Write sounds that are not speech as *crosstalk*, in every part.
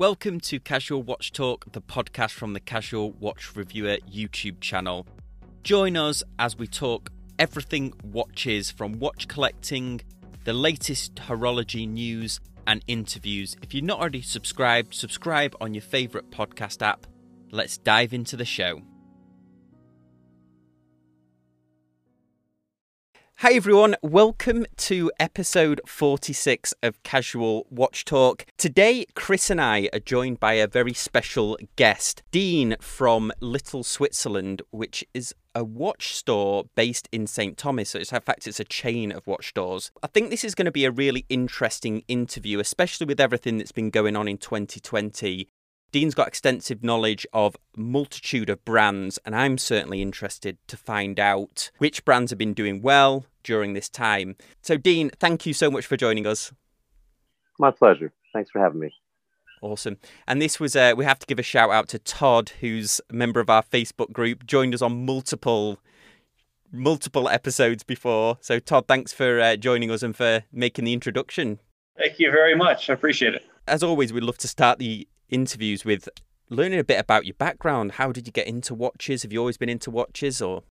Welcome to Casual Watch Talk, the podcast from the Casual Watch Reviewer YouTube channel. Join us as we talk everything watches from watch collecting, the latest horology news, and interviews. If you're not already subscribed, subscribe on your favourite podcast app. Let's dive into the show. Hi everyone, welcome to episode 46 of Casual Watch Talk. Today, Chris and I are joined by a very special guest, Dean from Little Switzerland, which is a watch store based in St. Thomas. So in fact, it's a chain of watch stores. I think this is going to be a really interesting interview, especially with everything that's been going on in 2020. Dean's got extensive knowledge of multitude of brands, and I'm certainly interested to find out which brands have been doing well during this time. So, Dean, thank you so much for joining us. My pleasure. Thanks for having me. Awesome. And this was, uh, we have to give a shout out to Todd, who's a member of our Facebook group, joined us on multiple multiple episodes before. So, Todd, thanks for uh, joining us and for making the introduction. Thank you very much. I appreciate it. As always, we'd love to start the interviews with learning a bit about your background. How did you get into watches? Have you always been into watches or?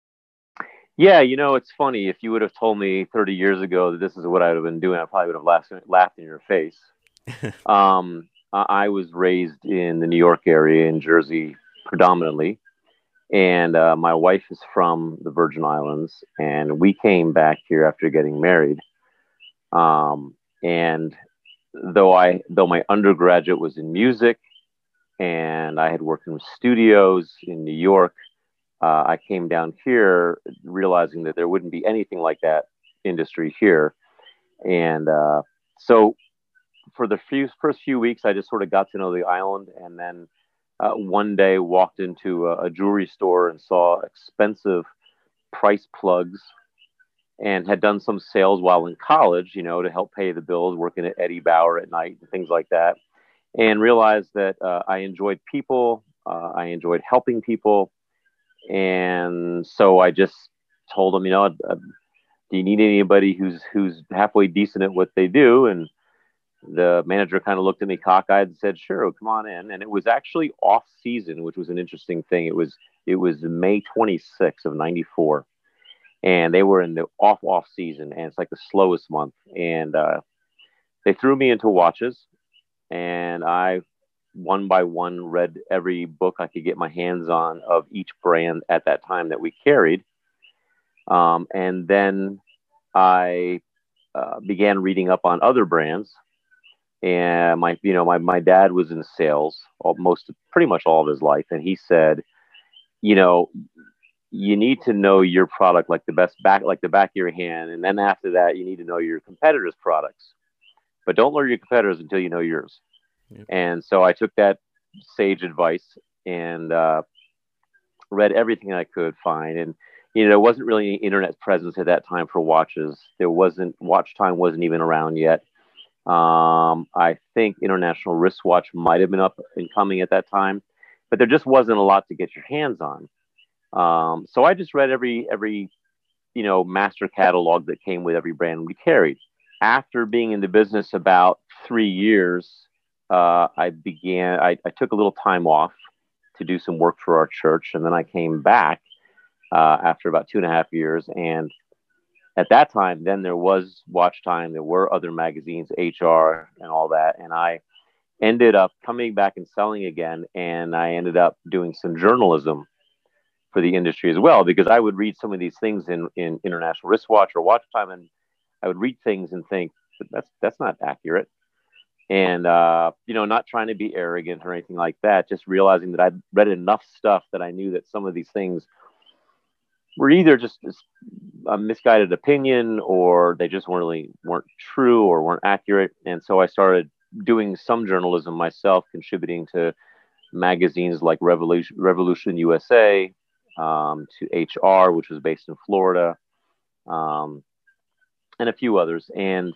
Yeah, you know, it's funny. If you would have told me 30 years ago that this is what I would have been doing, I probably would have laughed, laughed in your face. *laughs* um, I was raised in the New York area, in Jersey predominantly. And uh, my wife is from the Virgin Islands. And we came back here after getting married. Um, and though I, though my undergraduate was in music, and I had worked in studios in New York. Uh, I came down here realizing that there wouldn't be anything like that industry here, and uh, so for the few, first few weeks, I just sort of got to know the island, and then uh, one day walked into a, a jewelry store and saw expensive price plugs and had done some sales while in college, you know, to help pay the bills, working at Eddie Bauer at night and things like that and realized that uh, I enjoyed people, uh, I enjoyed helping people, and so I just told them, you know, uh, do you need anybody who's who's halfway decent at what they do? And the manager kind of looked at me cockeyed and said, "Sure, come on in." And it was actually off season, which was an interesting thing. It was it was May 26th of '94, and they were in the off off season, and it's like the slowest month. And uh, they threw me into watches and I one by one read every book I could get my hands on of each brand at that time that we carried. Um, and then I uh, began reading up on other brands. And my, you know, my, my dad was in sales most, pretty much all of his life. And he said, you know, you need to know your product like the best back, like the back of your hand. And then after that, you need to know your competitors' products but don't learn your competitors until you know yours. Yep. And so I took that sage advice and uh, read everything I could find. And you know, there wasn't really any internet presence at that time for watches. There wasn't watch time wasn't even around yet. Um, I think International Wristwatch might have been up and coming at that time, but there just wasn't a lot to get your hands on. Um, so I just read every every you know master catalog that came with every brand we carried after being in the business about three years, uh, I began, I, I, took a little time off to do some work for our church. And then I came back uh, after about two and a half years. And at that time, then there was Watch Time, there were other magazines, HR, and all that. And I ended up coming back and selling again. And I ended up doing some journalism for the industry as well, because I would read some of these things in, in International Wristwatch or Watch Time and I would read things and think that's that's not accurate, and uh, you know, not trying to be arrogant or anything like that. Just realizing that I'd read enough stuff that I knew that some of these things were either just a misguided opinion or they just weren't really weren't true or weren't accurate. And so I started doing some journalism myself, contributing to magazines like Revolution, Revolution USA, um, to HR, which was based in Florida, um, and a few others, and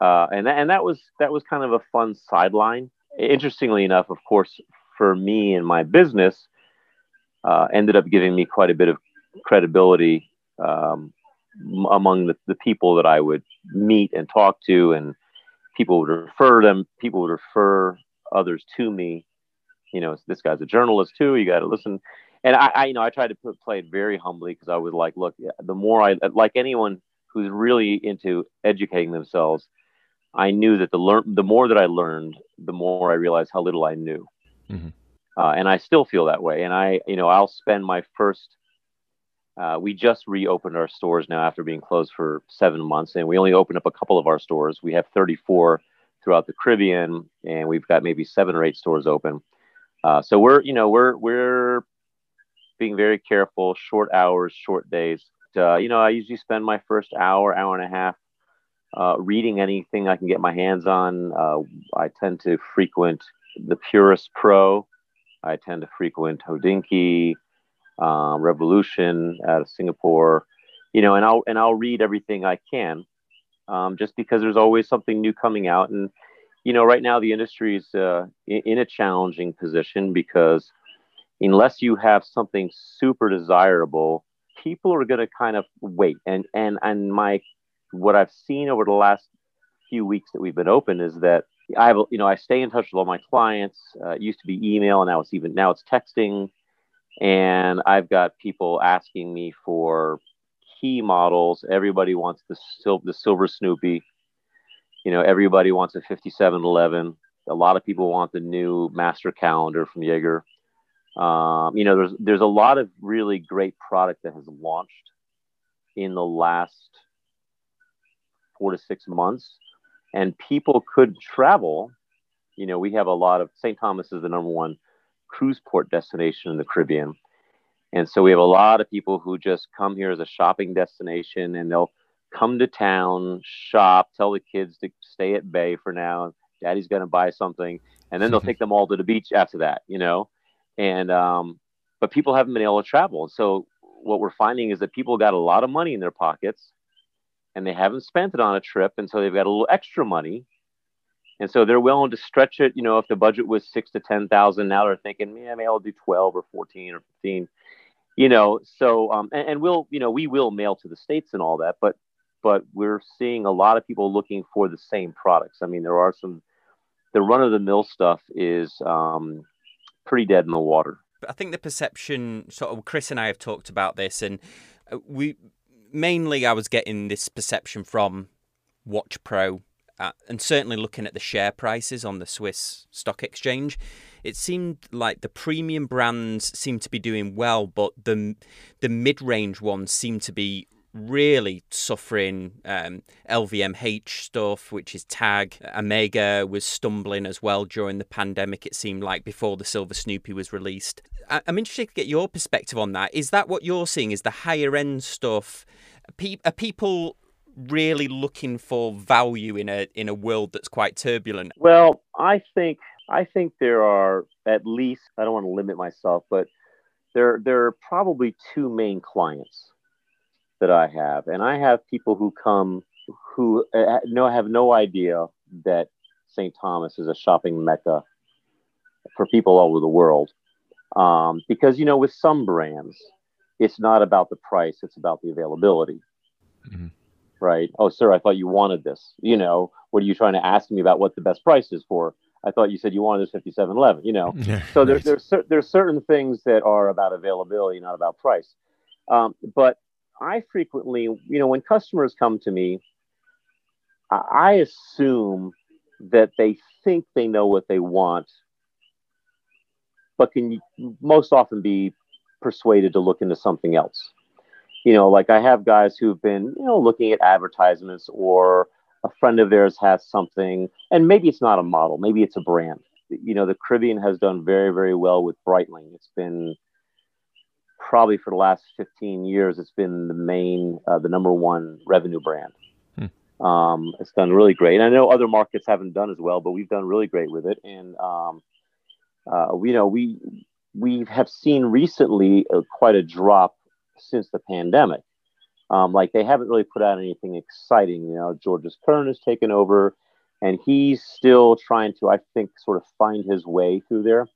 uh, and that, and that was that was kind of a fun sideline. Interestingly enough, of course, for me and my business, uh, ended up giving me quite a bit of credibility um, among the, the people that I would meet and talk to, and people would refer them. People would refer others to me. You know, this guy's a journalist too. You got to listen. And I, I, you know, I tried to put, play it very humbly because I was like, look, the more I like anyone who's really into educating themselves, I knew that the learn the more that I learned, the more I realized how little I knew. Mm-hmm. Uh, and I still feel that way. And I, you know, I'll spend my first. Uh, we just reopened our stores now after being closed for seven months, and we only opened up a couple of our stores. We have 34 throughout the Caribbean, and we've got maybe seven or eight stores open. Uh, so we're, you know, we're we're being very careful, short hours, short days. Uh, you know, I usually spend my first hour, hour and a half uh, reading anything I can get my hands on. Uh, I tend to frequent the Purist Pro. I tend to frequent Hodinkee, um, Revolution out of Singapore. You know, and I'll and I'll read everything I can, um, just because there's always something new coming out. And you know, right now the industry is uh, in, in a challenging position because unless you have something super desirable, people are going to kind of wait. And and and my what I've seen over the last few weeks that we've been open is that I have you know I stay in touch with all my clients. Uh, it used to be email, and now it's even now it's texting. And I've got people asking me for key models. Everybody wants the sil- the silver Snoopy. You know, everybody wants a 5711. A lot of people want the new master calendar from Jaeger. Um, you know, there's there's a lot of really great product that has launched in the last four to six months, and people could travel. You know, we have a lot of St. Thomas is the number one cruise port destination in the Caribbean, and so we have a lot of people who just come here as a shopping destination, and they'll come to town, shop, tell the kids to stay at bay for now. Daddy's going to buy something, and then they'll *laughs* take them all to the beach after that. You know and um, but people haven't been able to travel. So what we're finding is that people got a lot of money in their pockets, and they haven't spent it on a trip, and so they've got a little extra money, and so they're willing to stretch it. You know, if the budget was six to ten thousand, now they're thinking, man, maybe I'll do twelve or fourteen or fifteen. You know, so um, and, and we'll, you know, we will mail to the states and all that, but but we're seeing a lot of people looking for the same products. I mean, there are some the run of the mill stuff is um, pretty dead in the water. I think the perception, sort of, Chris and I have talked about this, and uh, we mainly I was getting this perception from Watch Pro, uh, and certainly looking at the share prices on the Swiss stock exchange, it seemed like the premium brands seemed to be doing well, but the the mid range ones seemed to be really suffering um, LVMH stuff, which is Tag. Omega was stumbling as well during the pandemic, it seemed like, before the Silver Snoopy was released. I- am interested to get your perspective on that. Is that what you're seeing? Is the higher end stuff? Are people really looking for value in a in a world that's quite turbulent? Well, I think I think there are at least I don't want to limit myself, but there there are probably two main clients that I have, and I have people who come who uh, no have no idea that St. Thomas is a shopping mecca for people all over the world. Um, because you know, with some brands, it's not about the price; it's about the availability. Mm-hmm. Right? Oh, sir, I thought you wanted this. You know, what are you trying to ask me about what the best price is for? I thought you said you wanted this 5711. You know, *laughs* yeah, so nice. there, there's there's certain things that are about availability, not about price. Um, but I frequently, you know, when customers come to me, I assume that they think they know what they want, but can most often be persuaded to look into something else. You know, like I have guys who've been, you know, looking at advertisements or a friend of theirs has something, and maybe it's not a model, maybe it's a brand. You know, the Caribbean has done very, very well with Breitling. It's been probably for the last 15 years, it's been the main, uh, the number one revenue brand. Hmm. Um, it's done really great. And I know other markets haven't done as well, but we've done really great with it. And, um, uh, we, know, we, we have seen recently uh, quite a drop since the pandemic. Um, like they haven't really put out anything exciting. You know, Georges Kern has taken over and he's still trying to, I think, sort of find his way through there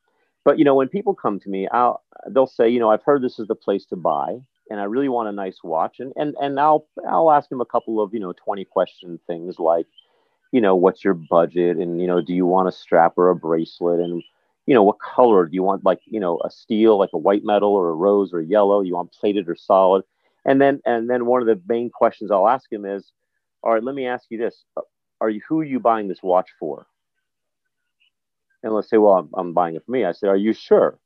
but you know when people come to me i'll they'll say you know i've heard this is the place to buy and i really want a nice watch and and and i'll i'll ask them a couple of you know 20 question things like you know, what's your budget, and you know, do you want a strap or a bracelet, and you know, what color do you want? Like, you know, a steel, like a white metal, or a rose, or yellow. You want plated or solid? And then, and then one of the main questions I'll ask him is, all right, let me ask you this: Are you who are you buying this watch for? And let's say, well, I'm, I'm buying it for me. I said, are you sure?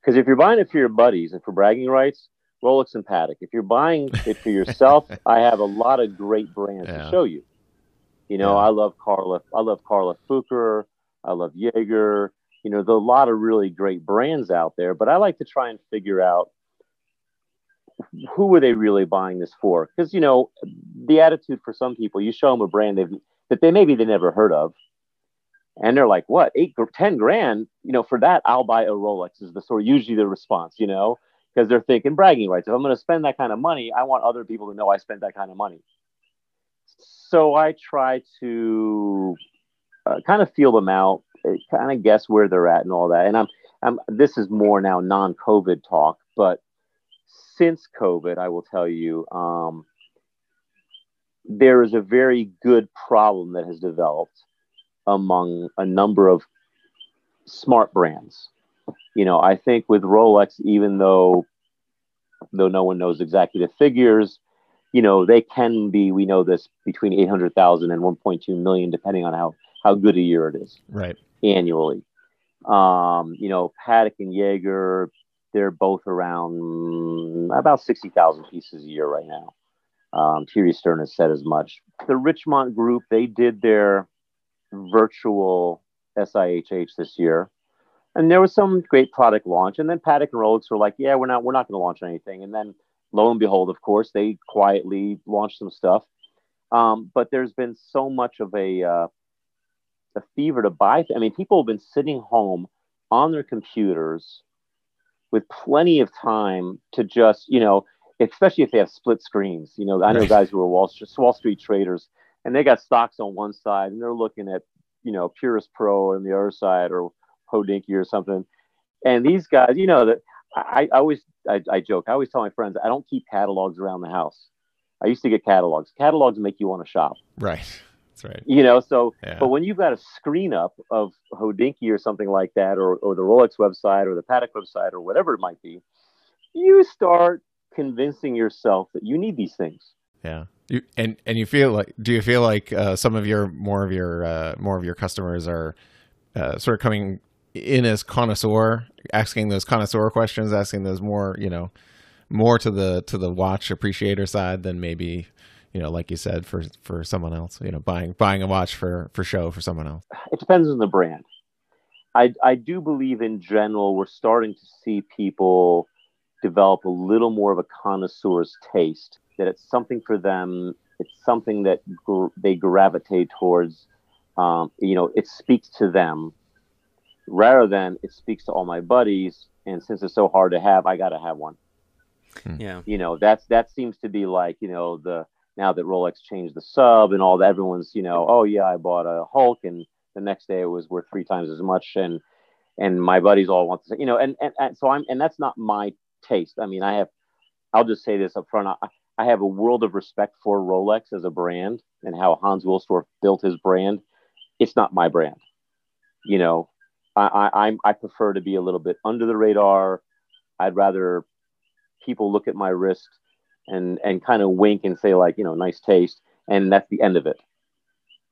Because if you're buying it for your buddies and for bragging rights, Rolex and Patek. If you're buying it for yourself, *laughs* I have a lot of great brands yeah. to show you. You know, yeah. I love Carla. I love Carla Fucher. I love Jaeger. You know, there's a lot of really great brands out there, but I like to try and figure out who are they really buying this for? Because you know, the attitude for some people, you show them a brand they've that they maybe they never heard of, and they're like, "What? Eight, ten grand? You know, for that, I'll buy a Rolex." Is the sort of usually the response, you know, because they're thinking bragging rights. If I'm going to spend that kind of money, I want other people to know I spent that kind of money. So I try to uh, kind of feel them out, uh, kind of guess where they're at, and all that. And I'm, I'm. This is more now non-COVID talk, but since COVID, I will tell you, um, there is a very good problem that has developed among a number of smart brands. You know, I think with Rolex, even though though no one knows exactly the figures, you know, they can be, we know this, between 800,000 and 1.2 million, depending on how, how good a year it is. Right. Annually. Um, you know, Patek and Jaeger, they're both around about 60,000 pieces a year right now. Um, Thierry Stern has said as much. The Richemont Group, they did their virtual SIHH this year, and there was some great product launch. And then Patek and Rolex were like, "Yeah, we're not, we're not going to launch anything." And then, lo and behold, of course, they quietly launched some stuff. Um, but there's been so much of a uh, a fever to buy. I mean, people have been sitting home on their computers with plenty of time to just, you know, especially if they have split screens. You know, I know guys who are Wall Street, Wall Street traders and they got stocks on one side and they're looking at, you know, Purist Pro on the other side or Hodinkee or something. And these guys, you know, that I, I always, I, I joke, I always tell my friends, I don't keep catalogs around the house. I used to get catalogs. Catalogs make you want to shop. Right. That's right. You know, so yeah. but when you've got a screen up of Hodinkee or something like that, or or the Rolex website or the Patek website or whatever it might be, you start convincing yourself that you need these things. Yeah. You, and and you feel like do you feel like uh, some of your more of your uh, more of your customers are uh, sort of coming in as connoisseur, asking those connoisseur questions, asking those more you know more to the to the watch appreciator side than maybe you know, like you said, for for someone else, you know, buying buying a watch for for show for someone else? It depends on the brand. I I do believe in general we're starting to see people develop a little more of a connoisseur's taste. That it's something for them. It's something that gr- they gravitate towards. Um, you know, it speaks to them rather than it speaks to all my buddies. And since it's so hard to have, I got to have one. Hmm. Yeah. You know, that's that seems to be like you know the now that Rolex changed the sub and all that, everyone's, you know, oh yeah, I bought a Hulk and the next day it was worth three times as much. And, and my buddies all want to say, you know, and, and, and so I'm, and that's not my taste. I mean, I have, I'll just say this up front. I, I have a world of respect for Rolex as a brand and how Hans Wilsdorf built his brand. It's not my brand. You know, I, I, I'm, I prefer to be a little bit under the radar. I'd rather people look at my wrist and and kind of wink and say like you know nice taste and that's the end of it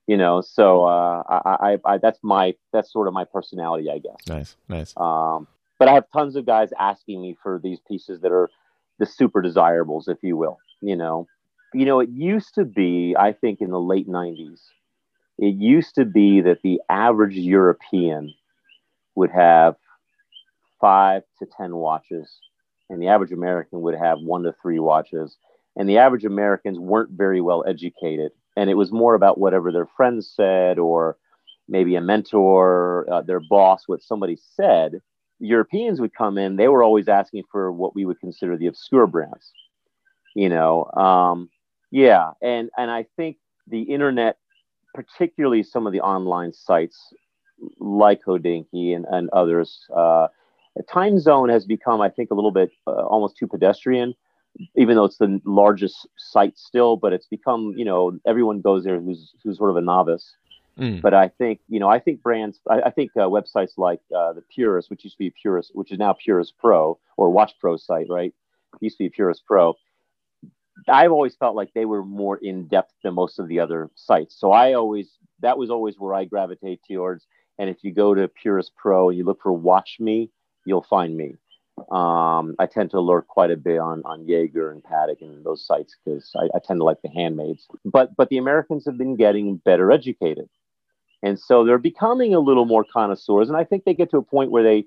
you know so uh, I, I, I that's my that's sort of my personality i guess nice nice um, but i have tons of guys asking me for these pieces that are the super desirables if you will you know you know it used to be i think in the late 90s it used to be that the average european would have five to ten watches and the average American would have one to three watches. And the average Americans weren't very well educated. And it was more about whatever their friends said or maybe a mentor, uh, their boss, what somebody said. Europeans would come in, they were always asking for what we would consider the obscure brands. You know, um, yeah. And, and I think the internet, particularly some of the online sites like Hodinkee and, and others, uh, time zone has become, I think, a little bit uh, almost too pedestrian. even though it's the largest site still, but it's become, you know, everyone goes there who's who's sort of a novice. Mm. But I think, you know, I think brands, I, I think uh, websites like uh, the Purist, which used to be Purist, which is now Purist Pro or Watch Pro site, right? Used to be Purist Pro. I've always felt like they were more in depth than most of the other sites. So I always, that was always where I gravitate towards. And if you go to Purist Pro and you look for Watch Me, you'll find me. Um, I tend to lurk quite a bit on on Jaeger and Patek and those sites because I, I, tend to like the handmaids. But but the Americans have been getting better educated, and so they're becoming a little more connoisseurs. And I think they get to a point where they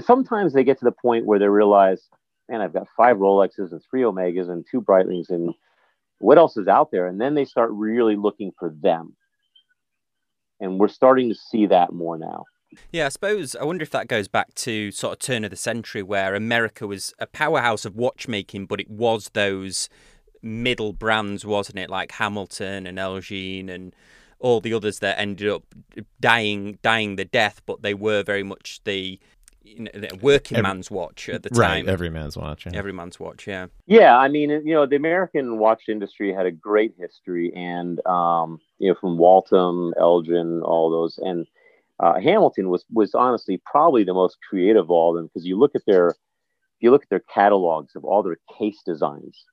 sometimes they get to the point where they realize, man, I've got five Rolexes and three Omegas and two Breitlings and what else is out there? And then they start really looking for them. And we're starting to see that more now. Yeah, I suppose I wonder if that goes back to sort of turn of the century where America was a powerhouse of watchmaking, but it was those middle brands, wasn't it? Like Hamilton and Elgin and all the others that ended up dying dying the death, but they were very much the you know, working every, man's watch at the time. Right, every man's watch. Yeah. Every man's watch, yeah. Yeah, I mean, you know, the American watch industry had a great history, and um, you know, from Waltham, Elgin, all those, and uh, Hamilton was was honestly probably the most creative of all of them because you look at their if you look at their catalogs of all their case designs,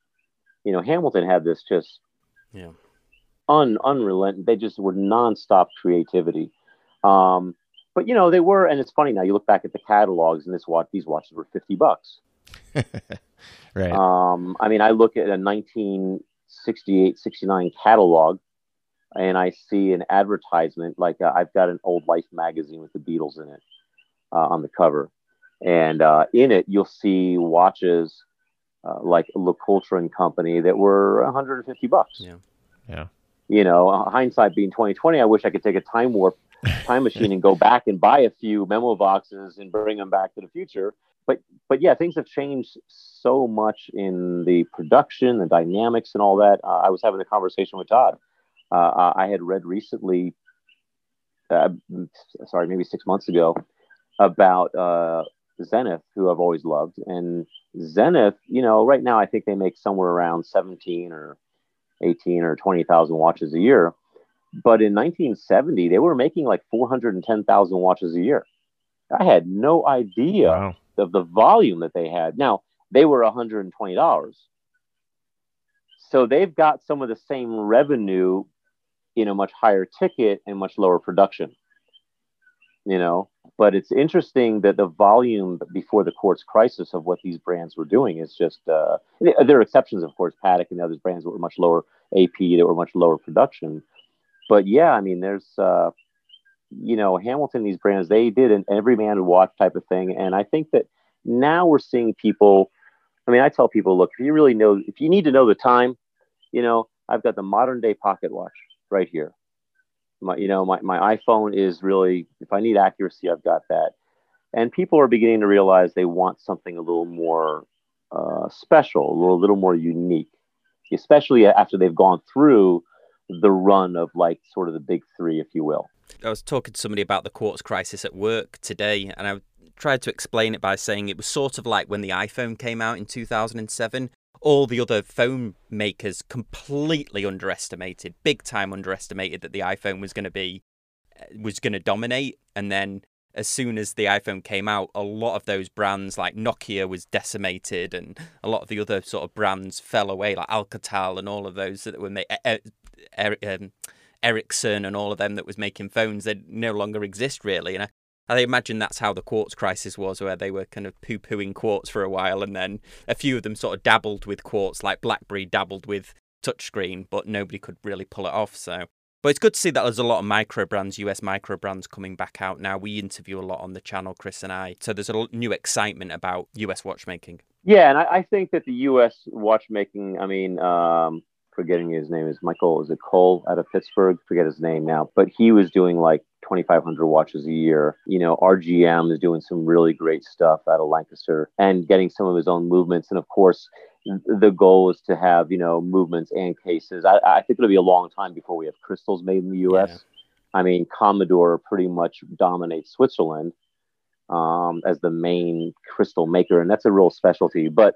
you know Hamilton had this just yeah un unrelenting. They just were nonstop creativity. Um, but you know they were, and it's funny now. You look back at the catalogs, and this watch these watches were fifty bucks. *laughs* right. Um, I mean, I look at a 1968, 69 catalog and I see an advertisement like uh, I've got an old Life magazine with the Beatles in it uh, on the cover, and uh, in it you'll see watches uh, like Le Coultre and Company that were 150 bucks. Yeah, yeah. You know, hindsight being 2020, I wish I could take a time warp time machine and go back and buy a few memo boxes and bring them back to the future. But but yeah, things have changed so much in the production, the dynamics, and all that. Uh, I was having a conversation with Todd uh, I had read recently, uh, sorry, maybe six months ago, about uh, Zenith, who I've always loved. And Zenith, you know, right now I think they make somewhere around 17 or 18 or 20,000 watches a year. But in 1970, they were making like 410,000 watches a year. I had no idea wow. of the volume that they had. Now, they were $120. So they've got some of the same revenue in a much higher ticket and much lower production you know but it's interesting that the volume before the quartz crisis of what these brands were doing is just uh, there are exceptions of course Patek and the other brands that were much lower ap that were much lower production but yeah i mean there's uh, you know hamilton these brands they did an every man would watch type of thing and i think that now we're seeing people i mean i tell people look if you really know if you need to know the time you know i've got the modern day pocket watch right here. My, you know, my, my iPhone is really, if I need accuracy, I've got that. And people are beginning to realize they want something a little more uh, special, a little, a little more unique, especially after they've gone through the run of like sort of the big three, if you will. I was talking to somebody about the quartz crisis at work today, and I tried to explain it by saying it was sort of like when the iPhone came out in 2007 all the other phone makers completely underestimated, big time underestimated that the iPhone was going to be uh, was going to dominate and then as soon as the iPhone came out, a lot of those brands like Nokia was decimated, and a lot of the other sort of brands fell away, like Alcatel and all of those that were made, um, Ericsson and all of them that was making phones. They no longer exist really, and I, I imagine that's how the quartz crisis was, where they were kind of poo pooing quartz for a while, and then a few of them sort of dabbled with quartz, like BlackBerry dabbled with touchscreen, but nobody could really pull it off. So, but it's good to see that there's a lot of micro brands, US micro brands, coming back out now. We interview a lot on the channel, Chris and I, so there's a new excitement about US watchmaking. Yeah, and I, I think that the US watchmaking, I mean, um, forgetting his name is Michael. Is it Cole out of Pittsburgh? Forget his name now, but he was doing like 2,500 watches a year. You know, RGM is doing some really great stuff out of Lancaster and getting some of his own movements. And of course, the goal is to have you know movements and cases. I, I think it'll be a long time before we have crystals made in the U.S. Yeah. I mean, Comadur pretty much dominates Switzerland um, as the main crystal maker, and that's a real specialty. But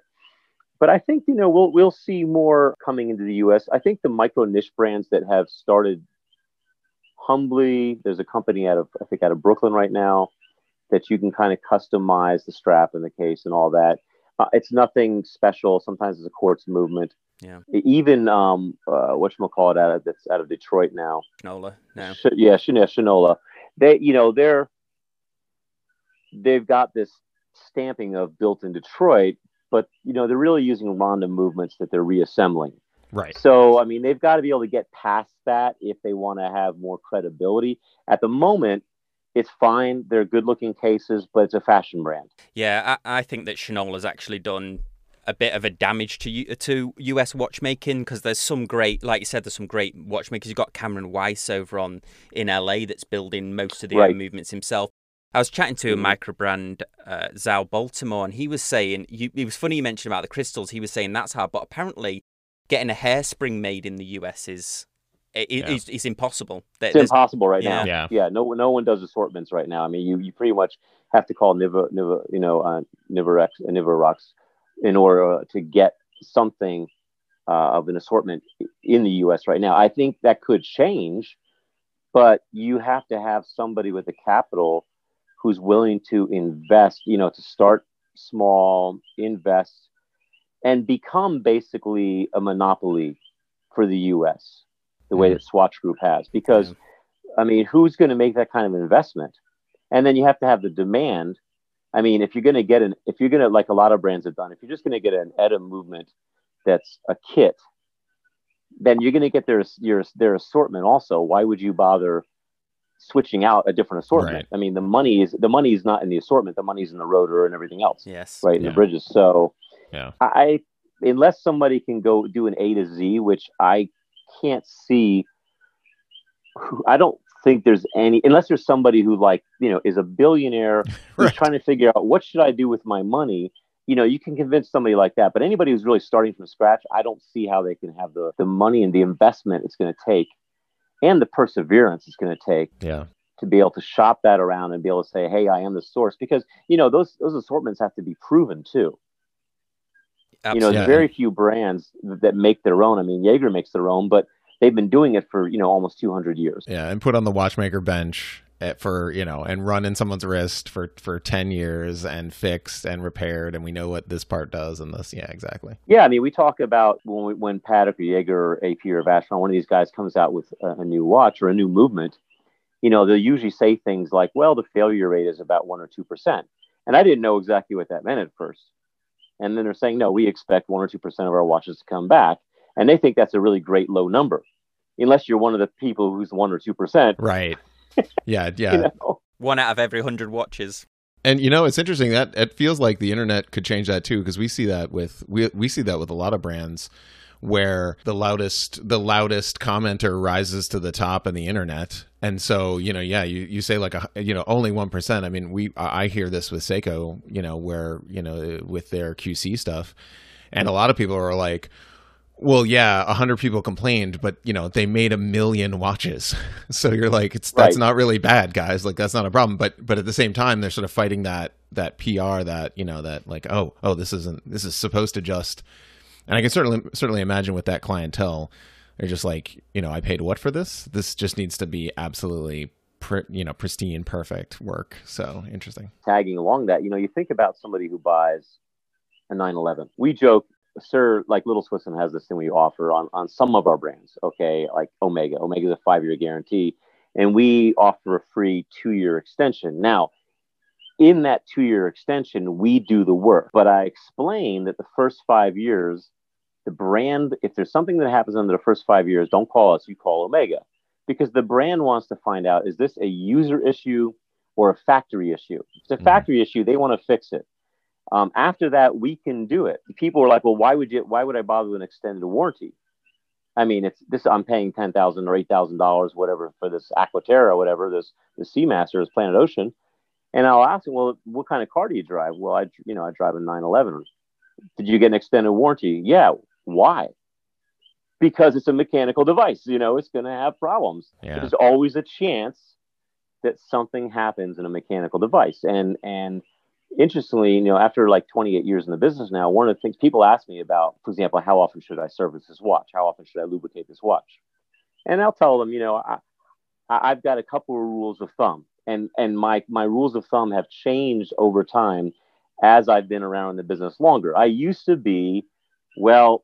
But I think you know we'll we'll see more coming into the U.S. I think the micro niche brands that have started humbly. There's a company out of I think out of Brooklyn right now that you can kind of customize the strap and the case and all that. Uh, it's nothing special. Sometimes it's a quartz movement. Yeah. Even um, uh, what you call it out of that's out of Detroit now. Shinola. No. Sh- yeah, Sh- yeah, Shinola. They, you know, they're they've got this stamping of built in Detroit, but you know they're really using random movements that they're reassembling. Right. So I mean they've got to be able to get past that if they want to have more credibility. At the moment, it's fine. They're good looking cases, but it's a fashion brand. Yeah, I, I think that Shinola has actually done a bit of a damage to U- to US watchmaking because there's some great, like you said, there's some great watchmakers. You've got Cameron Weiss over on in LA that's building most of the Right. movements himself. I was chatting to a microbrand, micro brand, uh, Zal Baltimore, and he was saying, you, it was funny you mentioned about the crystals. He was saying that's hard, but apparently getting a hairspring made in the US is it, Yeah. is, is impossible. There- It's there's- impossible right yeah. now. Yeah. yeah. No, no one does assortments right now. I mean, you you pretty much have to call Niva, Niva, you know, uh, Nivarex, uh, Nivarox, in order uh, to get something uh, of an assortment in the U.S. right now. I think that could change, but you have to have somebody with the capital who's willing to invest. You know, to start small, invest, and become basically a monopoly for the U.S. The way that Swatch Group has, because Yeah. I mean, who's going to make that kind of investment? And then you have to have the demand. I mean, if you're going to get an, if you're going to, like a lot of brands have done, if you're just going to get an ETA movement that's a kit, then you're going to get their, your, their assortment also. Why would you bother switching out a different assortment? Right. I mean, the money is, the money is not in the assortment. The money's in the rotor and everything else, yes. right? In Yeah. the bridges. So Yeah. I, unless somebody can go do an A to Z, which I can't see. I don't think there's any, unless there's somebody who like you know is a billionaire *laughs* who's Right. trying to figure out what should I do with my money. You know, you can convince somebody like that, but anybody who's really starting from scratch, I don't see how they can have the the money and the investment it's going to take, and the perseverance it's going to take Yeah. to be able to shop that around and be able to say, "Hey, I am the source," because you know those those assortments have to be proven too. You know, there's very few brands that make their own. I mean, Jaeger makes their own, but they've been doing it for you know almost 200 years. Yeah, and put on the watchmaker bench for you know, and run in someone's wrist for for ten years and fixed and repaired, and we know what this part does and this. Yeah, exactly. Yeah, I mean, we talk about when we, when Patek or Jaeger or AP or Vacheron, one of these guys comes out with a, a new watch or a new movement. You know, they'll usually say things like, "Well, the failure rate is about one or two percent," and I didn't know exactly what that meant at first. And then they're saying, "No, we expect one or two percent of our watches to come back," and they think that's a really great low number, unless you're one of the people who's one or two percent. Right. Yeah, *laughs* yeah. You know? One out of every hundred watches. And you know, it's interesting that it feels like the internet could change that too, because we see that with we we see that with a lot of brands where the loudest the loudest commenter rises to the top in the internet. And so, you know, yeah, you, you say like a you know, only one percent. I mean, we I I hear this with Seiko, you know, where, you know, with their QC stuff. And a lot of people are like, well, yeah, a hundred people complained, but you know they made a million watches, *laughs* so you're like, it's that's Right. not really bad, guys. Like that's not a problem. But but at the same time, they're sort of fighting that that PR that you know that like oh oh this isn't this is supposed to just, and I can certainly certainly imagine with that clientele, they're just like you know I paid what for this? This just needs to be absolutely pr- you know pristine, perfect work. So interesting. tagging along that, you know, you think about somebody who buys a 911. We joke, sir, like Little Swisson has this thing we offer on, on some of our brands, okay, like Omega. Omega is a five year guarantee, and we offer a free two year extension. Now, in that two year extension, we do the work, but I explain that the first five years, the brand, if there's something that happens under the first five years, don't call us, you call Omega. Because the brand wants to find out is this a user issue or a factory issue? If it's a Mhm. factory issue, they want to fix it. Um, after that, we can do it. People were like, "Well, why would you? Why would I bother with an extended warranty?" I mean, it's this. I'm paying ten thousand or eight thousand dollars, whatever, for this Aquaterra, whatever this the Seamaster, this Planet Ocean, and I'll ask them, "Well, what kind of car do you drive?" Well, I, you know, I drive a 911. Did you get an extended warranty? Yeah. Why? Because it's a mechanical device. You know, it's going to have problems Yeah. there's always a chance that something happens in a mechanical device and and interestingly, you know, after like 28 years in the business now, one of the things people ask me about, for example, how often should I service this watch? How often should I lubricate this watch? And I'll tell them, you know, I, I've got a couple of rules of thumb, and and my my rules of thumb have changed over time as I've been around in the business longer. I used to be, well,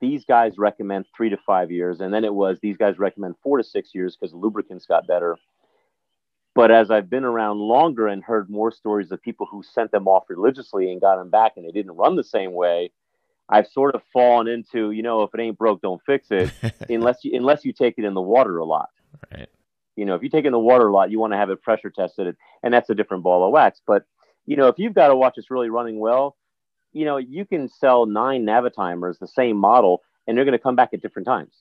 these guys recommend three to five years, and then it was these guys recommend four to six years because lubricants got better. But as I've been around longer and heard more stories of people who sent them off religiously and got them back and they didn't run the same way, I've sort of fallen into, you know, if it ain't broke, don't fix it, *laughs* unless you unless you take it in the water a lot. Right. You know, if you take it in the water a lot, you want to have it pressure tested, and that's a different ball of wax. But you know, if you've got a watch that's really running well, you know, you can sell nine Navitimers, the same model, and they're going to come back at different times.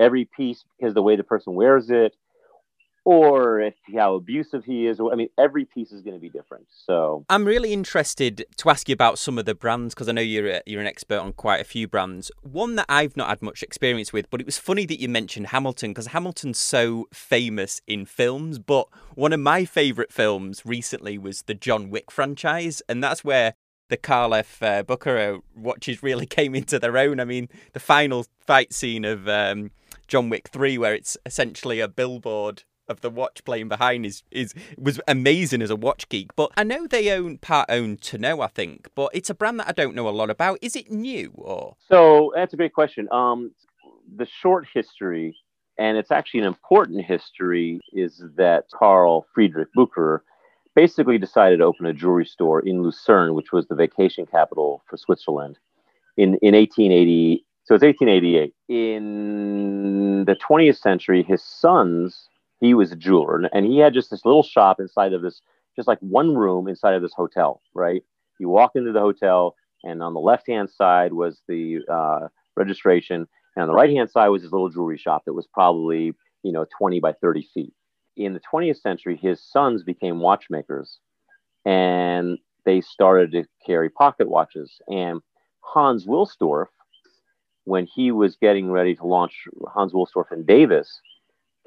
Every piece, because the way the person wears it, or if how abusive he is. I mean, every piece is going to be different. So I'm really interested to ask you about some of the brands because I know you're a, you're an expert on quite a few brands. One that I've not had much experience with, but it was funny that you mentioned Hamilton because Hamilton's so famous in films. But one of my favorite films recently was the John Wick franchise, and that's where the Carl F. Uh, watches really *laughs* came into their own. I mean, the final fight scene of um, John Wick 3, where it's essentially a billboard of the watch playing behind is is was amazing as a watch geek. But I know they own part own Tonneau, I think, but it's a brand that I don't know a lot about. Is it new or? So that's a great question. Um, the short history, and it's actually an important history, is that Carl Friedrich Bucherer basically decided to open a jewelry store in Lucerne, which was the vacation capital for Switzerland, in in 1880. So it's 1888. In the 20th century, his sons he was a jeweler and he had just this little shop inside of this just like one room inside of this hotel right? You walk into the hotel and on the left hand side was the uh, registration and on the right hand side was his little jewelry shop that was probably you know 20 by 30 feet. In the 20th century his sons became watchmakers and they started to carry pocket watches. And hans wilsdorf when he was getting ready to launch hans wilsdorf and davis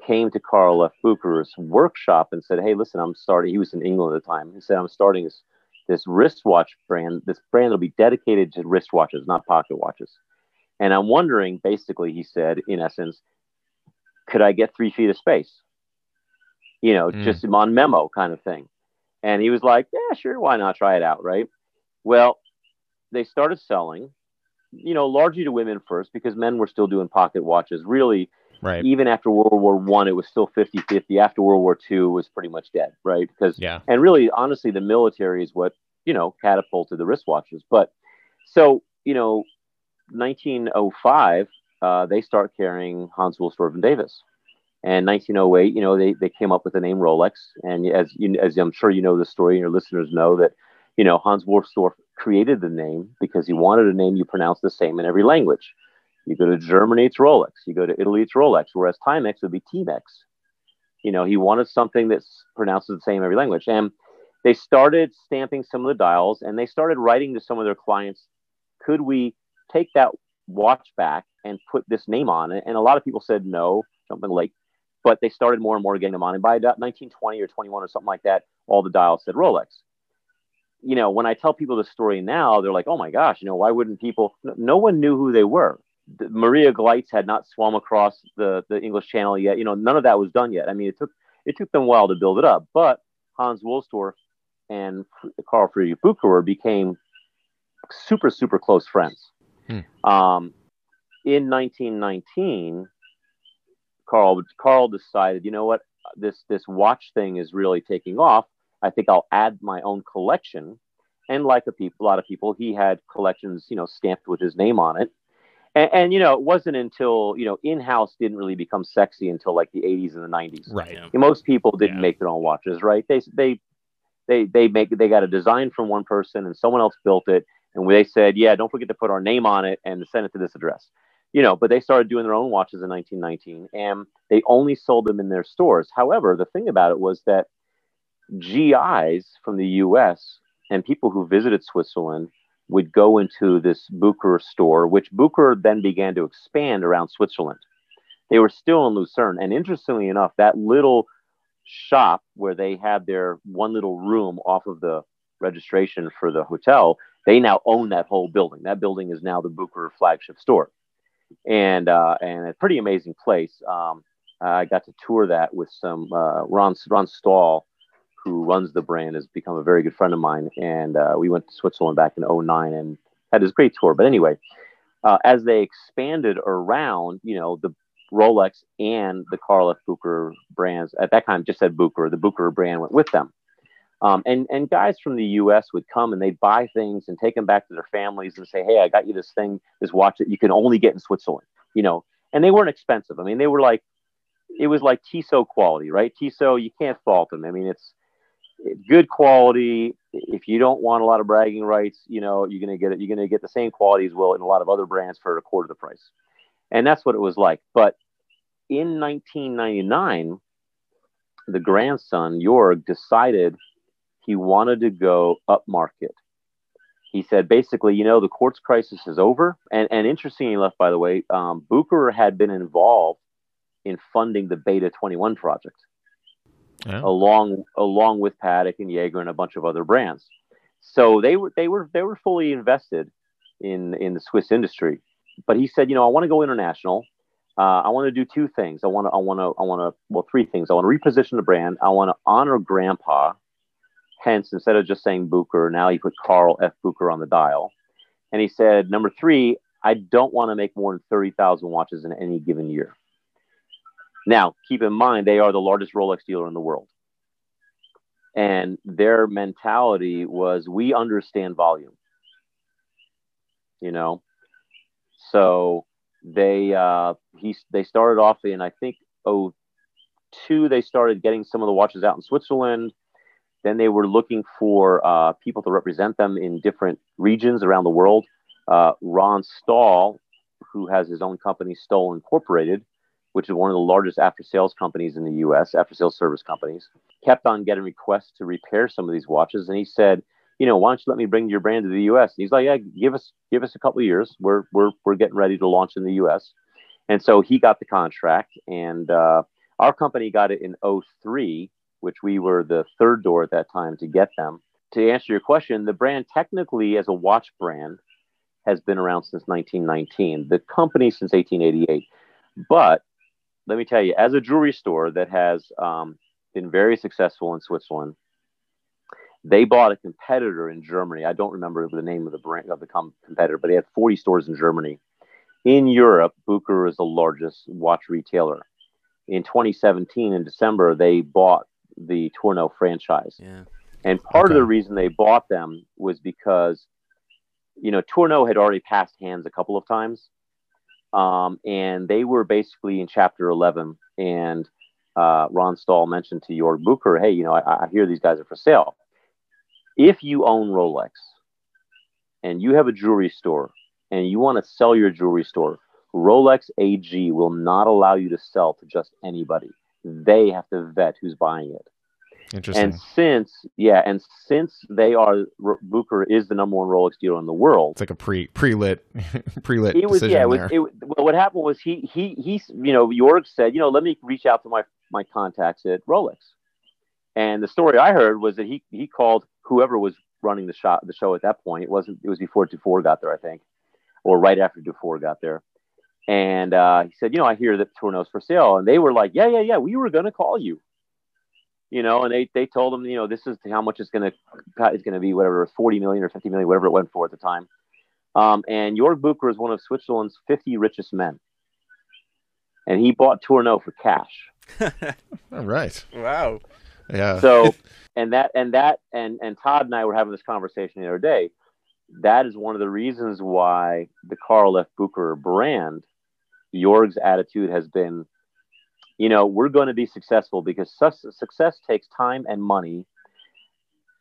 came to Carl F. Bucherer's workshop and said, Hey, listen, I'm starting. He was in England at the time. He said, I'm starting this, this wristwatch brand. This brand will be dedicated to wristwatches, not pocket watches. And I'm wondering, basically, he said, in essence, could I get three feet of space? You know, mm. just on memo kind of thing. And he was like, Yeah, sure. Why not try it out? Right. Well, they started selling, you know, largely to women first because men were still doing pocket watches. Really, Right. Even after World War One, it was still 50-50. After World War Two, was pretty much dead, right? Because yeah. and really, honestly, the military is what you know catapulted the wristwatches. But so you know, 1905, uh, they start carrying Hans Wilsdorf and Davis. And 1908, you know, they, they came up with the name Rolex. And as you, as I'm sure you know the story, and your listeners know that, you know, Hans Wilsdorf created the name because he wanted a name you pronounce the same in every language. You go to Germany, it's Rolex. You go to Italy, it's Rolex. Whereas Timex would be Timex. You know, he wanted something that's pronounced the same every language. And they started stamping some of the dials and they started writing to some of their clients, could we take that watch back and put this name on it? And a lot of people said no, something like, but they started more and more getting them on. And by 1920 or 21 or something like that, all the dials said Rolex. You know, when I tell people the story now, they're like, oh my gosh, you know, why wouldn't people? No one knew who they were. Maria Gleitze had not swum across the, the English Channel yet. You know, none of that was done yet. I mean, it took it took them a while to build it up, but Hans Wilsdorf and Carl Friedrich Bucherer became super super close friends. Hmm. Um, in 1919, Carl Carl decided, you know what, this this watch thing is really taking off. I think I'll add my own collection. And like a, people, a lot of people, he had collections, you know, stamped with his name on it. And, and, you know, it wasn't until you know in-house didn't really become sexy until like the 80s and the 90s. Right. Yeah. Most people didn't yeah. make their own watches, right? They they they they make they got a design from one person and someone else built it, and they said, yeah, don't forget to put our name on it and send it to this address. You know, but they started doing their own watches in 1919, and they only sold them in their stores. However, the thing about it was that GIs from the U.S. and people who visited Switzerland would go into this Bucherer store, which Bucherer then began to expand around Switzerland. They were still in Lucerne. And interestingly enough, that little shop where they had their one little room off of the registration for the hotel, they now own that whole building. That building is now the Bucher flagship store, and uh, and a pretty amazing place. Um, I got to tour that with some uh, Ron Ron Stahl, who runs the brand, has become a very good friend of mine, and uh, we went to Switzerland back in 09 and had this great tour. But anyway, uh, as they expanded around, you know, the Rolex and the Carl F. Bucher brands at that time just said Bucher. The Bucher brand went with them. Um, and and guys from the U.S. would come and they'd buy things and take them back to their families and say, "Hey, I got you this thing, this watch that you can only get in Switzerland." You know, and they weren't expensive. I mean, they were like, it was like Tissot quality, right? Tissot, you can't fault them. I mean, it's good quality. If you don't want a lot of bragging rights, you know, you're gonna get it. You're gonna get the same quality as well in a lot of other brands for a quarter of the price, and that's what it was like. But in 1999, the grandson Jorg decided he wanted to go upmarket. He said basically, you know, the quartz crisis is over. And, and interestingly enough, by the way, um, Bucher had been involved in funding the Beta 21 project, yeah. along along with Patek and Jaeger and a bunch of other brands. So they were they were they were fully invested in in the Swiss industry. But he said, you know, I want to go international. Uh, I want to do two things. I want to I want to I want to well three things. I want to reposition the brand. I want to honor Grandpa Hence, instead of just saying Bucher, now he put Carl F. Bucher on the dial. And he said, number three, I don't want to make more than 30,000 watches in any given year. Now, keep in mind, they are the largest Rolex dealer in the world. And their mentality was we understand volume. You know? So they uh he they started off in I think oh two they started getting some of the watches out in Switzerland. Then they were looking for uh, people to represent them in different regions around the world. Uh, Ron Stahl, who has his own company, Stoll Incorporated, which is one of the largest after sales companies in the US, after sales service companies, kept on getting requests to repair some of these watches. And he said, you know, why don't you let me bring your brand to the US? And he's like, yeah, give us give us a couple of years. We're we're we're getting ready to launch in the US. And so he got the contract and uh, our company got it in 03 which we were the third door at that time to get them. To answer your question, the brand technically, as a watch brand, has been around since 1919. The company since 1888. But let me tell you, as a jewelry store that has um, been very successful in Switzerland, they bought a competitor in Germany. I don't remember the name of the brand of the competitor, but they had 40 stores in Germany. In Europe, Bucher is the largest watch retailer. In 2017, in December, they bought the Tourneau franchise. Yeah. And part okay. of the reason they bought them was because, you know, Tourneau had already passed hands a couple of times. Um, and they were basically in chapter 11. And uh, Ron Stahl mentioned to Jorg Bucher, hey, you know, I, I hear these guys are for sale. If you own Rolex and you have a jewelry store and you want to sell your jewelry store, Rolex AG will not allow you to sell to just anybody they have to vet who's buying it. Interesting. And since yeah, and since they are Bucher is the number one Rolex dealer in the world, it's like a pre pre lit *laughs* pre lit. It was yeah. It was, it, well, what happened was he he he you know Jorg said you know let me reach out to my my contacts at Rolex, and the story I heard was that he he called whoever was running the shot the show at that point. It wasn't it was before Dufour got there I think, or right after Dufour got there and uh, he said, you know, I hear that Tourneau's for sale. And they were like, yeah, yeah, yeah, we were going to call you. You know, and they, they told him, you know, this is how much it's going to it's going to be, whatever, 40 million or 50 million, whatever it went for at the time. Um, and Jorg Bucher is one of Switzerland's 50 richest men. And he bought Tourneau for cash. *laughs* All right. Wow. Yeah. So, and that, and that, and, and Todd and I were having this conversation the other day. That is one of the reasons why the Carl F. Bucher brand Jorg's attitude has been, you know, we're going to be successful because success takes time and money.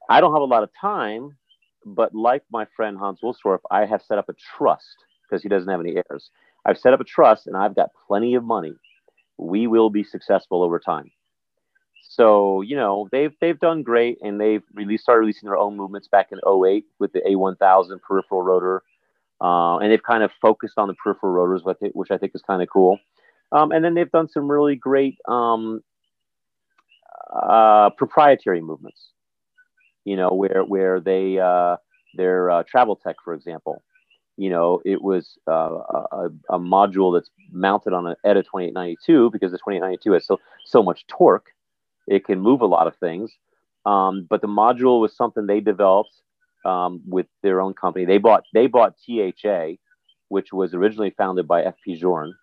I don't have a lot of time, but like my friend Hans Wilsdorf, I have set up a trust because he doesn't have any heirs. I've set up a trust and I've got plenty of money. We will be successful over time. So, you know, they've they've done great and they've released started releasing their own movements back in 08 with the A1000 peripheral rotor. Uh, and they've kind of focused on the peripheral rotors, which I think is kind of cool. Um, and then they've done some really great um, uh, proprietary movements. You know, where where they uh, their uh, TravelTec, for example. You know, it was uh, a, a, module that's mounted on an ETA 2892 because the 2892 has so so much torque, it can move a lot of things. Um, but the module was something they developed um, with their own company. They bought they bought THA, which was originally founded by FP Journe,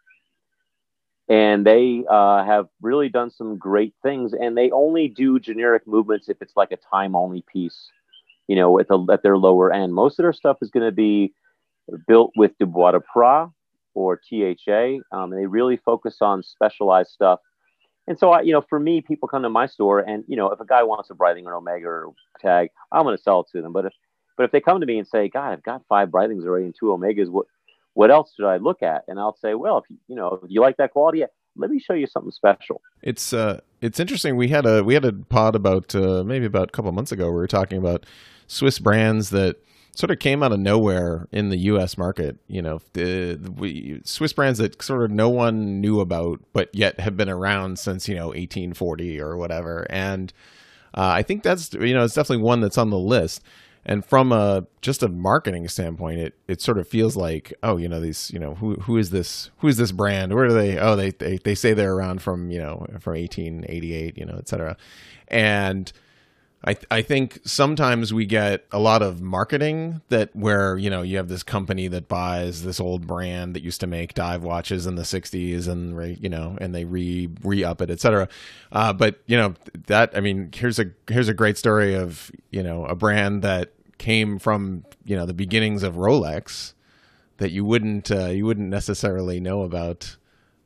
and they uh, have really done some great things. And they only do generic movements if it's like a time only piece, you know, at the at their lower end. Most of their stuff is going to be built with Dubois Dépraz or THA. Um, they really focus on specialized stuff. And so, I, you know, for me, people come to my store, and you know, if a guy wants a Breitling or Omega or tag, I'm going to sell it to them. But if but if they come to me and say, "God, I've got five Breitlings already and two Omegas, what what else should I look at?" And I'll say, "Well, if you, you know, if you like that quality, let me show you something special." It's uh, it's interesting. We had a we had a pod about uh, maybe about a couple months ago. We were talking about Swiss brands that sort of came out of nowhere in the U.S. market. You know, the, the we, Swiss brands that sort of no one knew about, but yet have been around since you know 1840 or whatever. And uh, I think that's you know it's definitely one that's on the list. And from a just a marketing standpoint, it it sort of feels like oh you know these you know who who is this who is this brand? Where do they oh they they, they say they're around from you know from 1888 you know et cetera. And I I think sometimes we get a lot of marketing that where you know you have this company that buys this old brand that used to make dive watches in the 60s and you know and they re re up it etc. Uh, but you know that I mean here's a here's a great story of you know a brand that came from you know the beginnings of Rolex that you wouldn't uh, you wouldn't necessarily know about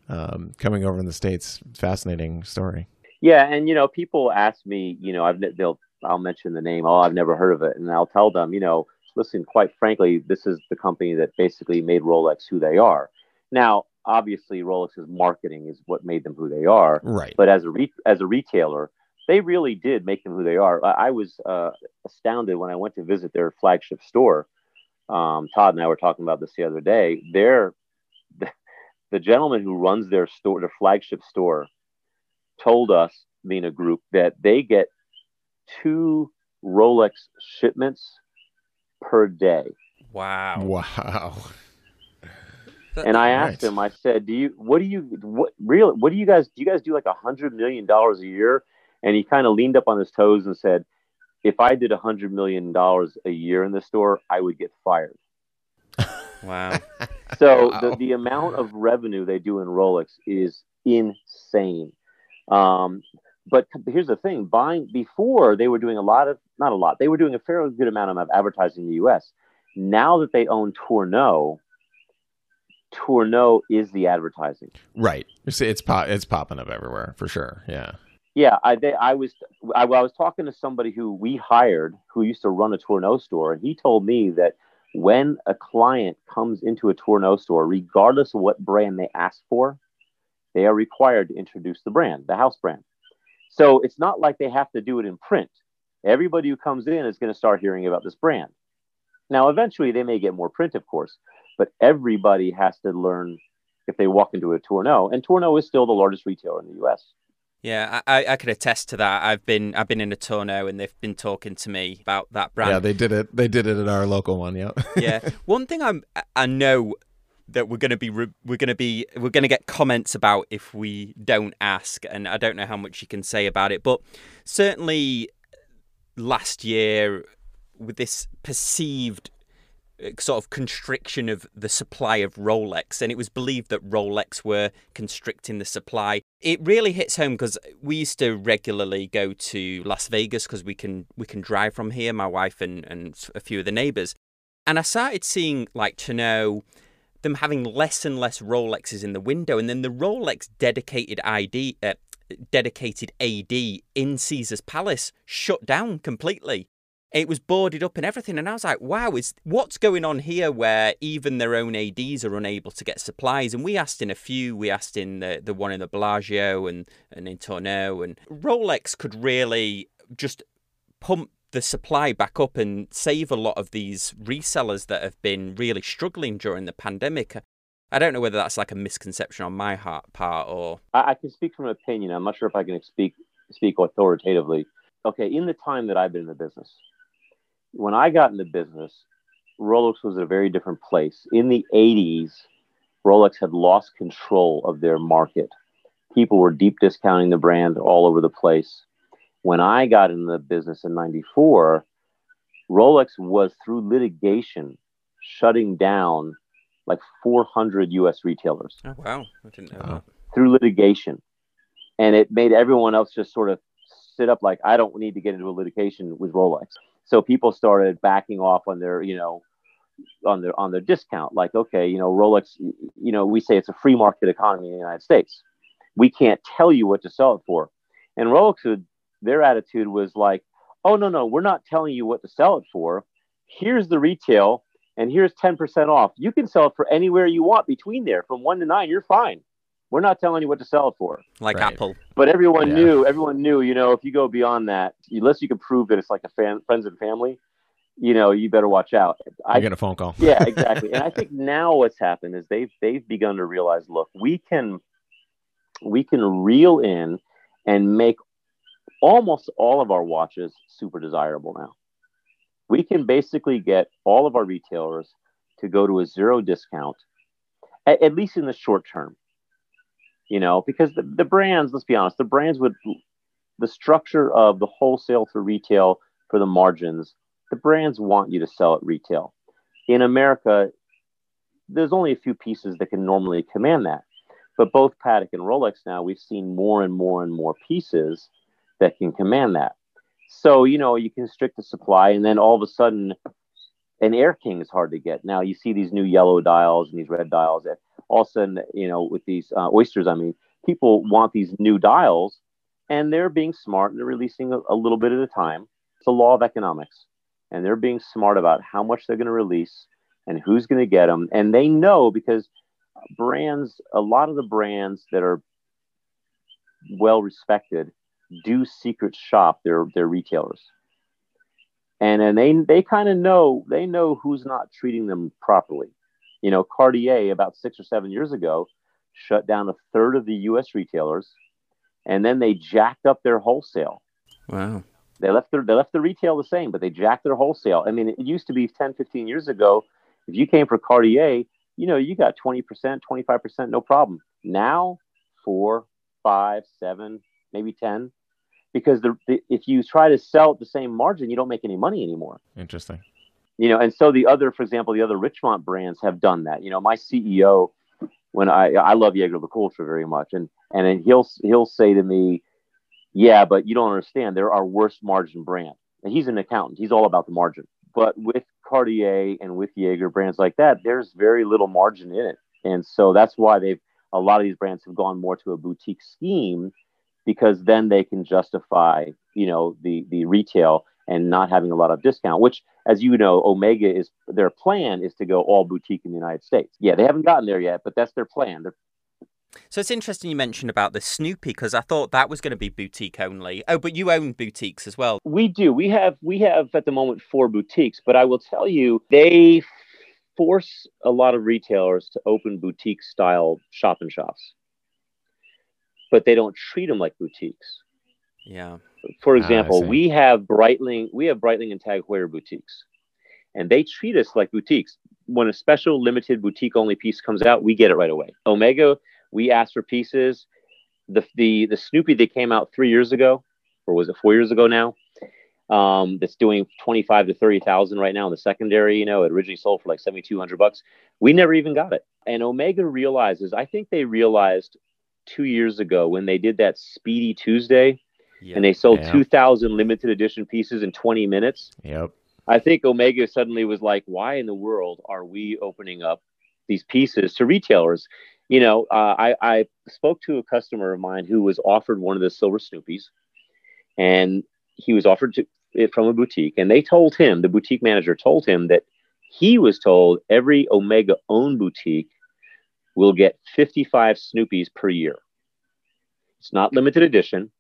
um, coming over in the states. Fascinating story. Yeah, and you know, people ask me, you know, I've they'll I'll mention the name. Oh, I've never heard of it, and I'll tell them, you know, listen. Quite frankly, this is the company that basically made Rolex who they are. Now, obviously, Rolex's marketing is what made them who they are. Right. But as a re- as a retailer, they really did make them who they are. I, I was uh, astounded when I went to visit their flagship store. Um, Todd and I were talking about this the other day. They're the, the gentleman who runs their store, their flagship store, told us, being a group, that they get two Rolex shipments per day. Wow. Wow. And I asked right. him, I said, Do you what do you what really, what do you guys do you guys do like a hundred million dollars a year? And he kind of leaned up on his toes and said, If I did a hundred million dollars a year in the store, I would get fired. *laughs* Wow. so wow. The, the amount of revenue they do in Rolex is insane. Um, but here's the thing buying before they were doing a lot of not a lot they were doing a fairly good amount of advertising in the us now that they own tourneau tourneau is the advertising. Right. It's it's, pop, it's popping up everywhere for sure yeah. Yeah i they, i was I, I was talking to somebody who we hired who used to run a tourneau store and he told me that when a client comes into a tourneau store regardless of what brand they ask for they are required to introduce the brand the house brand so it's not like they have to do it in print. Everybody who comes in is going to start hearing about this brand. Now, eventually, they may get more print, of course, but everybody has to learn if they walk into a Tourneau, and Tourneau is still the largest retailer in the U.S. Yeah, I, I could attest to that. I've been I've been in a Tourneau and they've been talking to me about that brand. Yeah, they did it. They did it at our local one. Yeah. yeah. *laughs* One thing I'm I know that we're going to be we're going to be we're going to get comments about if we don't ask and I don't know how much you can say about it but certainly last year with this perceived uh, sort of constriction of the supply of Rolex and it was believed that Rolex were constricting the supply it really hits home because we used to regularly go to Las Vegas because we can we can drive from here my wife and and a few of the neighbors. And I started seeing like to know them having less and less Rolexes in the window, and then the Rolex dedicated ID, uh, dedicated AD in Caesar's Palace shut down completely. It was boarded up and everything, and I was like, "Wow, is what's going on here?" Where even their own ads are unable to get supplies. And we asked in a few. We asked in the the one in the Bellagio and and in Tourneau, and Rolex could really just pump the supply back up and save a lot of these resellers that have been really struggling during the pandemic. I don't know whether that's like a misconception on my part or. I, can speak from opinion. I'm not sure if I can speak speak authoritatively. okay, in the time that I've been in the business, when I got in the business, Rolex was a very different place. In the 80s, Rolex had lost control of their market. People were deep discounting the brand all over the place. When I got in the business in 94, Rolex was through litigation shutting down like 400 US retailers. Oh, wow. I didn't know that. Through litigation. And it made everyone else just sort of sit up like, I don't need to get into a litigation with Rolex. So people started backing off on their, you know, on their on their discount. Like, okay, you know, Rolex, you know, we say it's a free market economy in the United States. We can't tell you what to sell it for. And Rolex would, their attitude was like, oh no, no, we're not telling you what to sell it for. Here's the retail and here's 10% off. You can sell it for anywhere you want between there from one to nine. You're fine. We're not telling you what to sell it for. Like Right. Apple. But everyone Yeah. knew, everyone knew, you know, if you go beyond that, unless you can prove that it's like a fan, friends and family, you know, you better watch out. I I, get a phone call. yeah, *laughs* exactly. and I think now what's happened is they've they've begun to realize, look, we can we can reel in and make almost all of our watches super desirable now. We can basically get all of our retailers to go to a zero discount, at, at least in the short term. You know, because the, the brands, let's be honest, the brands would the structure of the wholesale to retail for the margins, the brands want you to sell at retail. In America, there's only a few pieces that can normally command that. But both Patek and Rolex now, we've seen more and more and more pieces that can command that. So, you know, you can restrict the supply, and then all of a sudden, an Air King is hard to get. Now, you see these new yellow dials and these red dials that all of a sudden, you know, with these uh, oysters, I mean, people want these new dials, and they're being smart and they're releasing a, a little bit at a time. It's a law of economics, and they're being smart about how much they're going to release and who's going to get them. And they know because brands, a lot of the brands that are well respected, do secret shop their their retailers, and and they they kind of know they know who's not treating them properly. You know, Cartier about six or seven years ago shut down a third of the U.S. retailers, and then they jacked up their wholesale. Wow. They left their they left the retail the same, but they jacked their wholesale. I mean, it used to be 10, 15 years ago. If you came for Cartier, you know, you got 20%, 25%, no problem. Now, four, five, seven, maybe 10. Because the, the if you try to sell at the same margin, you don't make any money anymore. Interesting. You know, and so the other, for example, the other Richemont brands have done that. You know, my CEO, when I I love Jaeger LeCoultre very much, and and he'll he'll say to me, "Yeah, but you don't understand. They're our worst margin brand." And he's an accountant. He's all about the margin. But with Cartier and with Jaeger brands like that, there's very little margin in it, and so that's why they've a lot of these brands have gone more to a boutique scheme because then they can justify, you know, the the retail and not having a lot of discount. Which, as you know, Omega is their plan is to go all boutique in the United States. Yeah, they haven't gotten there yet, but that's their plan. They're So it's interesting you mentioned about the Snoopy because I thought that was going to be boutique only. Oh, but you own boutiques as well. We do. We have we have at the moment four boutiques, but I will tell you they force a lot of retailers to open boutique style shop and shops. But they don't treat them like boutiques. Yeah. For Ah, example, see. we have Breitling, we have Breitling and Tag Heuer boutiques. And they treat us like boutiques. When a special limited boutique only piece comes out, we get it right away. Omega, we ask for pieces. The the the Snoopy that came out three years ago, or was it four years ago now? Um, that's doing twenty five to thirty thousand right now in the secondary. You know, it originally sold for like seventy two hundred bucks. We never even got it. And Omega realizes, I think they realized two years ago when they did that Speedy Tuesday Yeah. and they sold Yeah. 2,000 limited edition pieces in 20 minutes. Yep. I think Omega suddenly was like, why in the world are we opening up these pieces to retailers? You know, uh, I, I spoke to a customer of mine who was offered one of the silver Snoopies, and he was offered to, it from a boutique, and they told him, the boutique manager told him that he was told every Omega owned boutique will get 55 Snoopies per year. It's not limited edition,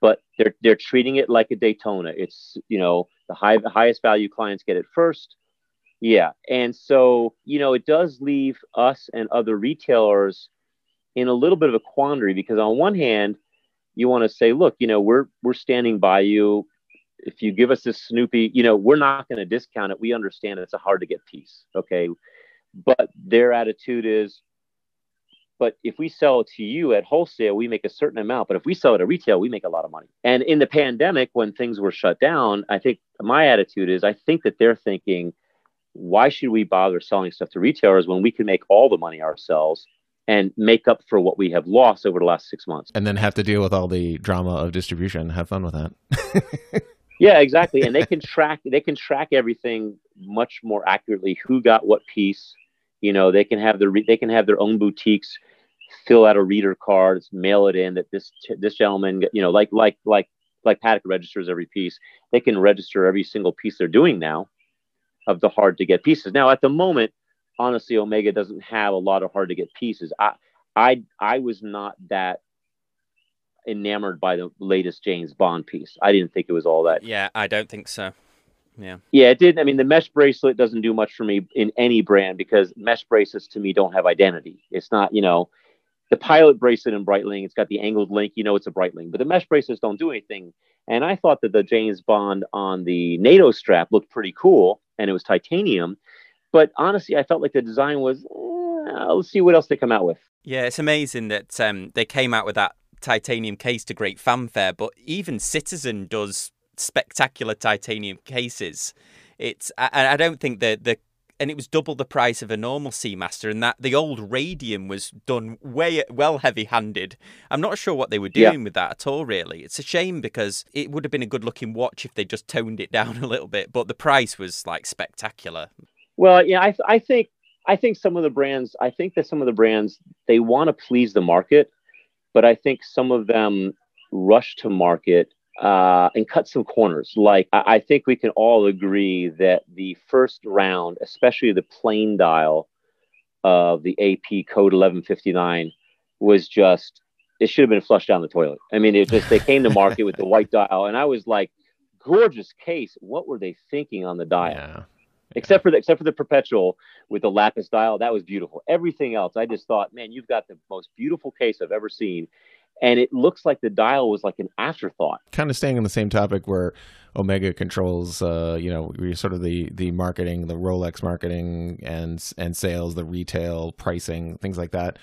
but they're they're treating it like a Daytona. It's you know the high the highest value clients get it first. Yeah, and so you know it does leave us and other retailers in a little bit of a quandary because on one hand, you want to say, look, you know, we're we're standing by you. If you give us this Snoopy, you know, we're not going to discount it. We understand it's a hard to get piece, okay? But their attitude is, but if we sell to you at wholesale, we make a certain amount. But if we sell it at retail, we make a lot of money. And in the pandemic, when things were shut down, I think my attitude is I think that they're thinking, why should we bother selling stuff to retailers when we can make all the money ourselves and make up for what we have lost over the last six months? And then have to deal with all the drama of distribution. Have fun with that. *laughs* yeah, exactly. And they can track they can track everything much more accurately. Who got what piece? You know, they can have their they can have their own boutiques fill out a reader cards, mail it in that this this gentleman, you know, like like like like Patek registers every piece. They can register every single piece they're doing now of the hard to get pieces. Now, at the moment, honestly, Omega doesn't have a lot of hard to get pieces. I I I was not that enamored by the latest James Bond piece. I didn't think it was all that. Yeah, I don't think so. Yeah. Yeah, it did. I mean, the mesh bracelet doesn't do much for me in any brand because mesh bracelets to me don't have identity. It's not, you know, the pilot bracelet in Breitling, it's got the angled link, you know it's a Breitling, but the mesh bracelets don't do anything. And I thought that the James Bond on the NATO strap looked pretty cool and it was titanium. But honestly, I felt like the design was, eh, let's see what else they come out with. Yeah, it's amazing that um, they came out with that titanium case to great fanfare, but even Citizen does spectacular titanium cases. It's I, I don't think the the and it was double the price of a normal Seamaster, and that the old radium was done way well heavy-handed. I'm not sure what they were doing yeah. with that at all. Really, it's a shame because it would have been a good-looking watch if they just toned it *laughs* down a little bit, but the price was like spectacular. Well, yeah, I, I think I think some of the brands, I think that some of the brands they want to please the market, but I think some of them rush to market uh, and cut some corners. Like I, I think we can all agree that the first round, especially the plain dial of the AP code 1159, was just it should have been flushed down the toilet. I mean, it just they came to market with the *laughs* white dial, and I was like, gorgeous case. What were they thinking on the dial? Yeah. Except for the except for the perpetual with the lapis dial, that was beautiful. Everything else, I just thought, man, you've got the most beautiful case I've ever seen and it looks like the dial was like an afterthought. Kind of staying on the same topic where Omega controls, uh, you know, sort of the the marketing, the Rolex marketing and and sales, the retail pricing, things like that.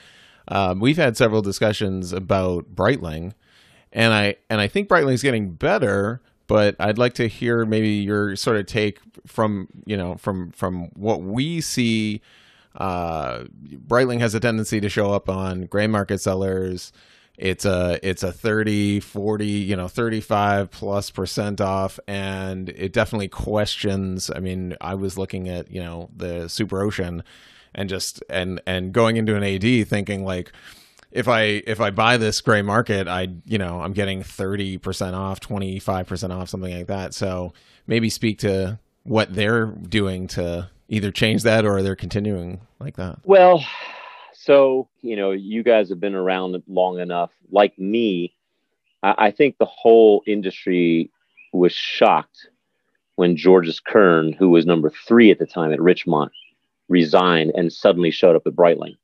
Um, we've had several discussions about Breitling, and I and I think Breitling's getting better. But I'd like to hear maybe your sort of take from you know from from what we see. Uh, Breitling has a tendency to show up on gray market sellers it's a it's a 30 40 you know 35 plus percent off and it definitely questions i mean i was looking at you know the super ocean and just and and going into an ad thinking like if i if i buy this gray market i you know i'm getting 30% off 25% off something like that. So maybe speak to what they're doing to either change that or they're continuing like that. Well so, you know, you guys have been around long enough. Like me, I, I think the whole industry was shocked when Georges Kern, who was number three at the time at Richemont resigned and suddenly showed up at Breitling.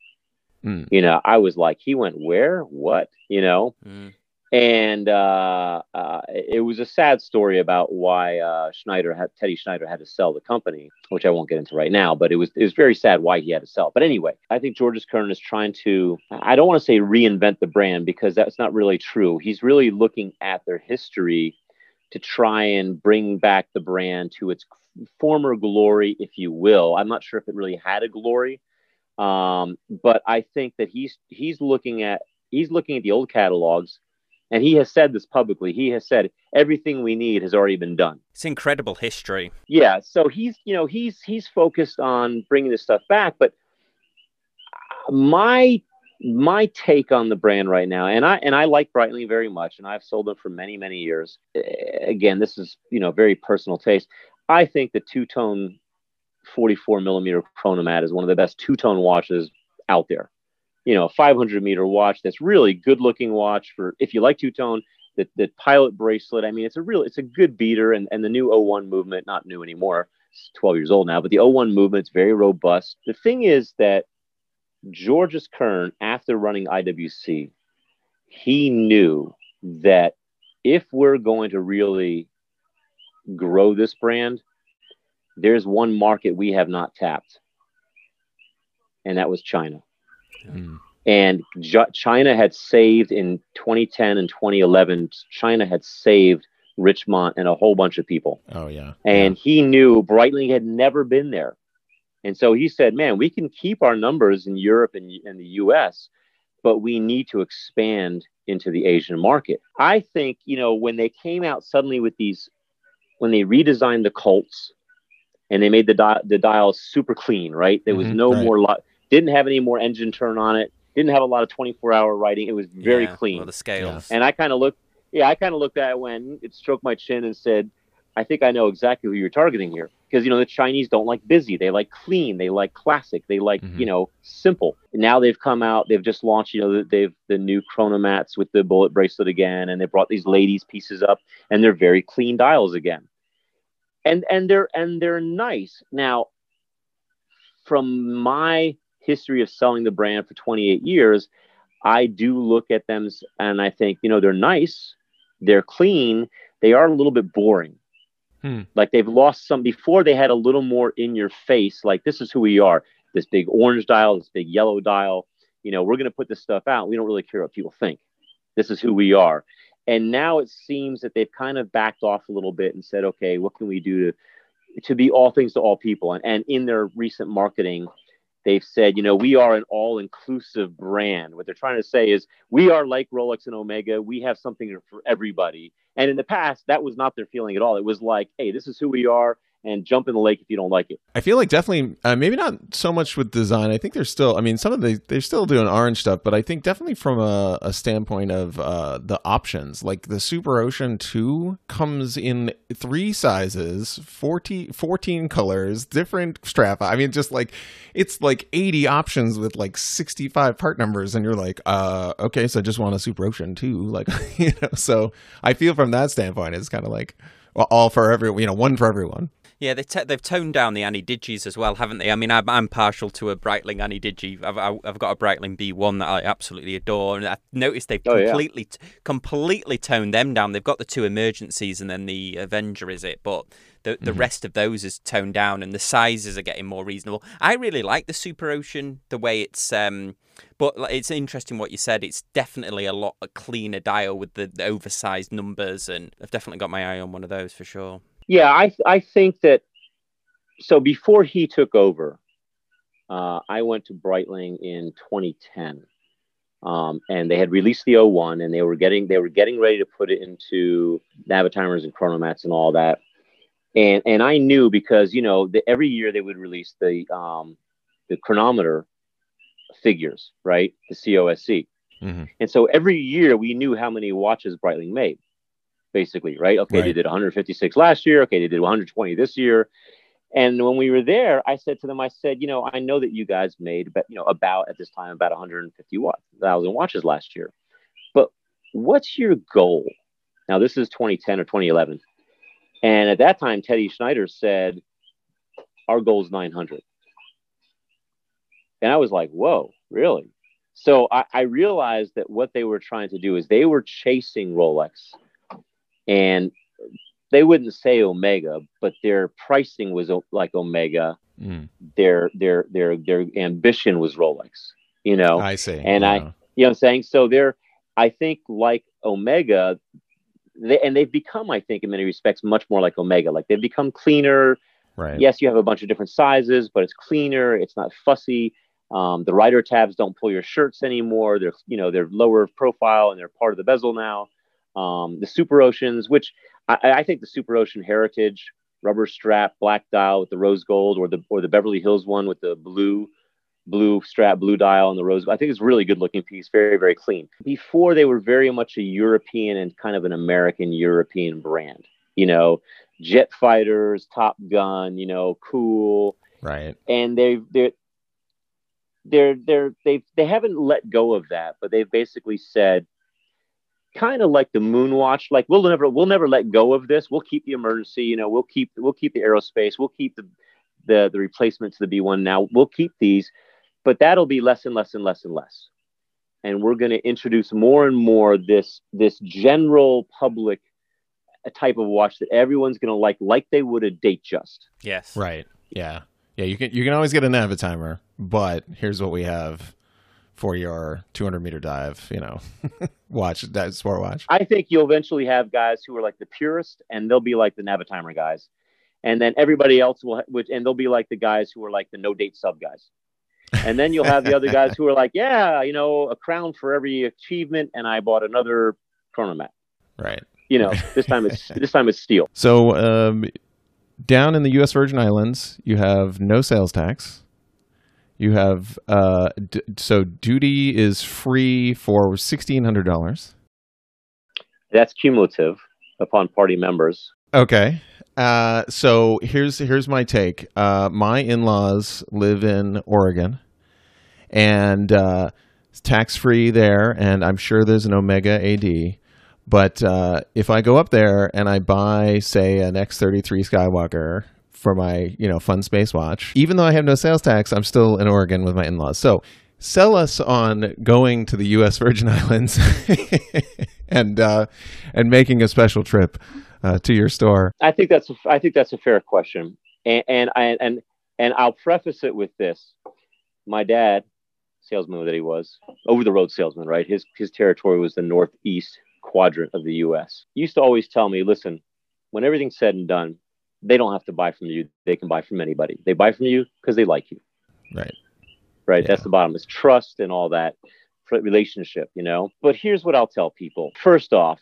Mm. You know, I was like, he went where? What? You know? Mm and uh, uh, it was a sad story about why uh, Schneider had Teddy Schneider had to sell the company, which I won't get into right now. But it was it was very sad why he had to sell. But anyway, I think Georges Kern is trying to I don't want to say reinvent the brand because that's not really true. He's really looking at their history to try and bring back the brand to its former glory, if you will. I'm not sure if it really had a glory, um, but I think that he's he's looking at he's looking at the old catalogs and he has said this publicly. He has said everything we need has already been done. It's incredible history. Yeah, so he's you know he's he's focused on bringing this stuff back, but my my take on the brand right now, and I and I like Breitling very much, and I've sold them for many many years. Again, this is you know very personal taste. I think the two tone 44 millimeter chronomat is one of the best two tone watches out there you know, a 500 meter watch that's really good looking watch for if you like two tone. The, the pilot bracelet, I mean, it's a real, it's a good beater. And, and the new 01 movement, not new anymore, it's 12 years old now, but the 01 movement's very robust. The thing is that Georges Kern, after running IWC, he knew that if we're going to really grow this brand, there's one market we have not tapped, and that was China. Mm. And China had saved in 2010 and 2011, China had saved Richemont and a whole bunch of people. Oh, yeah. And yeah. he knew Breitling had never been there. And so he said, man, we can keep our numbers in Europe and, and the US, but we need to expand into the Asian market. I think, you know, when they came out suddenly with these, when they redesigned the Colts and they made the, di- the dial super clean, right? There was mm-hmm, no right. more, lo- didn't have any more engine turn on it, didn't have a lot of 24 hour writing. It was very yeah, clean. Well, the scales. And I kind of looked, yeah, I kind of looked at it when it stroked my chin and said, I think I know exactly who you're targeting here. Because, you know, the Chinese don't like busy. They like clean. They like classic. They like, mm-hmm. you know, simple. Now they've come out, they've just launched, you know, they've the new chronomats with the bullet bracelet again. And they brought these ladies pieces up and they're very clean dials again. And, and they're, and they're nice. Now, from my history of selling the brand for 28 years, I do look at them and I think, you know, they're nice, they're clean, they are a little bit boring. Hmm. Like they've lost some before they had a little more in your face, like this is who we are. This big orange dial, this big yellow dial. You know, we're going to put this stuff out. We don't really care what people think. This is who we are. And now it seems that they've kind of backed off a little bit and said, okay, what can we do to to be all things to all people? And, and in their recent marketing, they've said, you know, we are an all inclusive brand. What they're trying to say is we are like Rolex and Omega. We have something for everybody. And in the past, that was not their feeling at all. It was like, hey, this is who we are and jump in the lake if you don't like it. I feel like definitely, uh, maybe not so much with design. I think they're still, I mean, some of the, they're still doing orange stuff, but I think definitely from a, a standpoint of uh, the options, like the Super Ocean 2 comes in three sizes, 14, 14 colors, different strap. I mean, just like, it's like 80 options with like 65 part numbers. And you're like, uh, okay, so I just want a Super Ocean 2. *laughs* Like, you know, so I feel from that standpoint, it's kind of like, all for everyone, you know, one for everyone. Yeah, they t- they've toned down the Ana-Digis as well, haven't they? I mean, I'm, I'm partial to a Breitling Ana-Digi. I've, I've got a Breitling B1 that I absolutely adore, and I noticed they've oh, completely yeah. completely toned them down. They've got the two emergencies and then the Avenger, is it? But the the mm-hmm. rest of those is toned down, and the sizes are getting more reasonable. I really like the Super Ocean, the way it's. Um, but it's interesting what you said. It's definitely a lot cleaner dial with the, the oversized numbers, and I've definitely got my eye on one of those for sure. Yeah, I I think that. So before he took over, uh, I went to Breitling in 2010, um, and they had released the 01, and they were getting they were getting ready to put it into Navitimers and Chronomats and all that. And and I knew because you know the, every year they would release the um, the chronometer figures, right? The COSC. Mm-hmm. And so every year we knew how many watches Breitling made basically, right? Okay, right. they did 156 last year. Okay, they did 120 this year. And when we were there, I said to them, I said, you know, I know that you guys made, but you know, about at this time about 150 thousand watches last year. But what's your goal? Now this is 2010 or 2011, and at that time, Teddy Schneider said, our goal is 900. And I was like, whoa, really? So I, I realized that what they were trying to do is they were chasing Rolex and they wouldn't say Omega, but their pricing was like Omega. Mm. Their their their their ambition was Rolex. You know, I see, and yeah. I, you know, what I'm saying so. They're, I think, like Omega, they, and they've become, I think, in many respects, much more like Omega. Like they've become cleaner. Right. Yes, you have a bunch of different sizes, but it's cleaner. It's not fussy. Um, the rider tabs don't pull your shirts anymore. They're, you know, they're lower profile and they're part of the bezel now um, the Super Oceans, which I, I, think the Super Ocean Heritage rubber strap black dial with the rose gold, or the or the Beverly Hills one with the blue blue strap, blue dial, and the rose. I think it's a really good looking piece, very very clean. Before they were very much a European and kind of an American European brand. You know, jet fighters, Top Gun. You know, cool. Right. And they've they're they're they're they they haven't let go of that, but they've basically said kind of like the moon watch like we'll never we'll never let go of this we'll keep the emergency you know we'll keep we'll keep the aerospace we'll keep the the, the replacement to the b1 now we'll keep these but that'll be less and less and less and less and we're going to introduce more and more this this general public a type of watch that everyone's going to like like they would a Datejust Yes. Right. Yeah. Yeah. You can you can always get a Navitimer, but here's what we have for your 200 meter dive. You know, *laughs* watch that sport watch. I think you'll eventually have guys who are like the purist, and they'll be like the Navitimer guys, and then everybody else will, which, and they'll be like the guys who are like the no date sub guys, and then you'll have the other guys who are like, *laughs* yeah, you know, a crown for every achievement, and I bought another chronomat. Right. You know, this time it's *laughs* this time it's steel. So um, down in the U.S. Virgin Islands, you have no sales tax. You have uh, d- so duty is free for sixteen hundred dollars. That's cumulative upon party members. Okay. Uh, so here's here's my take. Uh, my in-laws live in Oregon, and uh, it's tax free there, and I'm sure there's an Omega AD. But uh, if I go up there and I buy, say, an X33 Skywalker for my you know fun space watch, even though I have no sales tax, I'm still in Oregon with my in-laws. So sell us on going to the U.S. *laughs* Virgin Islands *laughs* and uh, and making a special trip uh, to your store. I think that's a, I think that's a fair question, and and I and and I'll preface it with this: my dad, salesman that he was, over the road salesman, right? His his territory was the northeast quadrant of the U.S. He used to always tell me, listen, when everything's said and done, they don't have to buy from you; they can buy from anybody. They buy from you because they like you, Right. right? Yeah. That's the bottom. It's trust and all that relationship, you know. But here's what I'll tell people: first off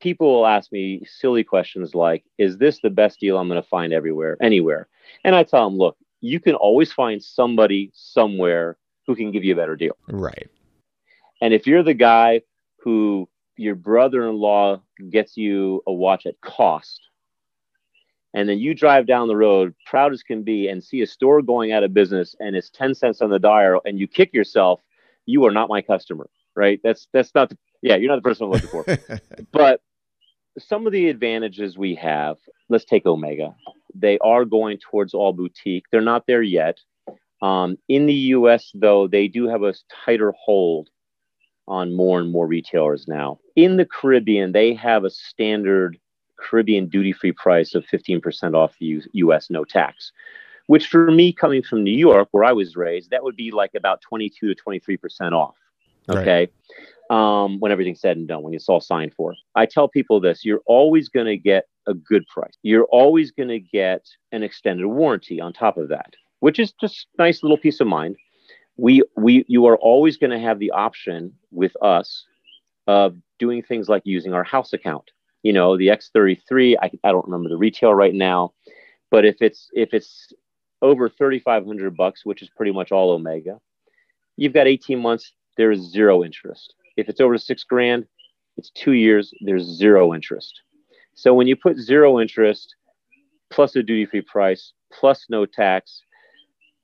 people will ask me silly questions like, is this the best deal I'm going to find everywhere, anywhere? And I tell them, look, you can always find somebody somewhere who can give you a better deal. Right. And if you're the guy who your brother in law gets you a watch at cost, and then you drive down the road, proud as can be, and see a store going out of business and it's 10 cents on the dial, and you kick yourself, you are not my customer, right? That's that's not the, yeah, you're not the person I'm looking for. *laughs* But some of the advantages we have let's take omega. They are going towards all boutique. They're not there yet. Um, in the us though they do have a tighter hold on more and more retailers now. In the caribbean they have a standard caribbean duty free price of 15% off the U- us no tax which for me coming from new york where i was raised that would be like about 22 to 23% off Right. okay um, when everything's said and done, when it's all signed for. I tell people this you're always going to get a good price. You're always going to get an extended warranty on top of that, which is just nice little peace of mind. We, we, you are always going to have the option with us of doing things like using our house account. You know, the X33, I, I don't remember the retail right now, but if it's, if it's over 3,500 bucks, which is pretty much all Omega, you've got 18 months, there is zero interest. If it's over six grand, it's two years, there's zero interest. So when you put zero interest plus a duty free price, plus no tax,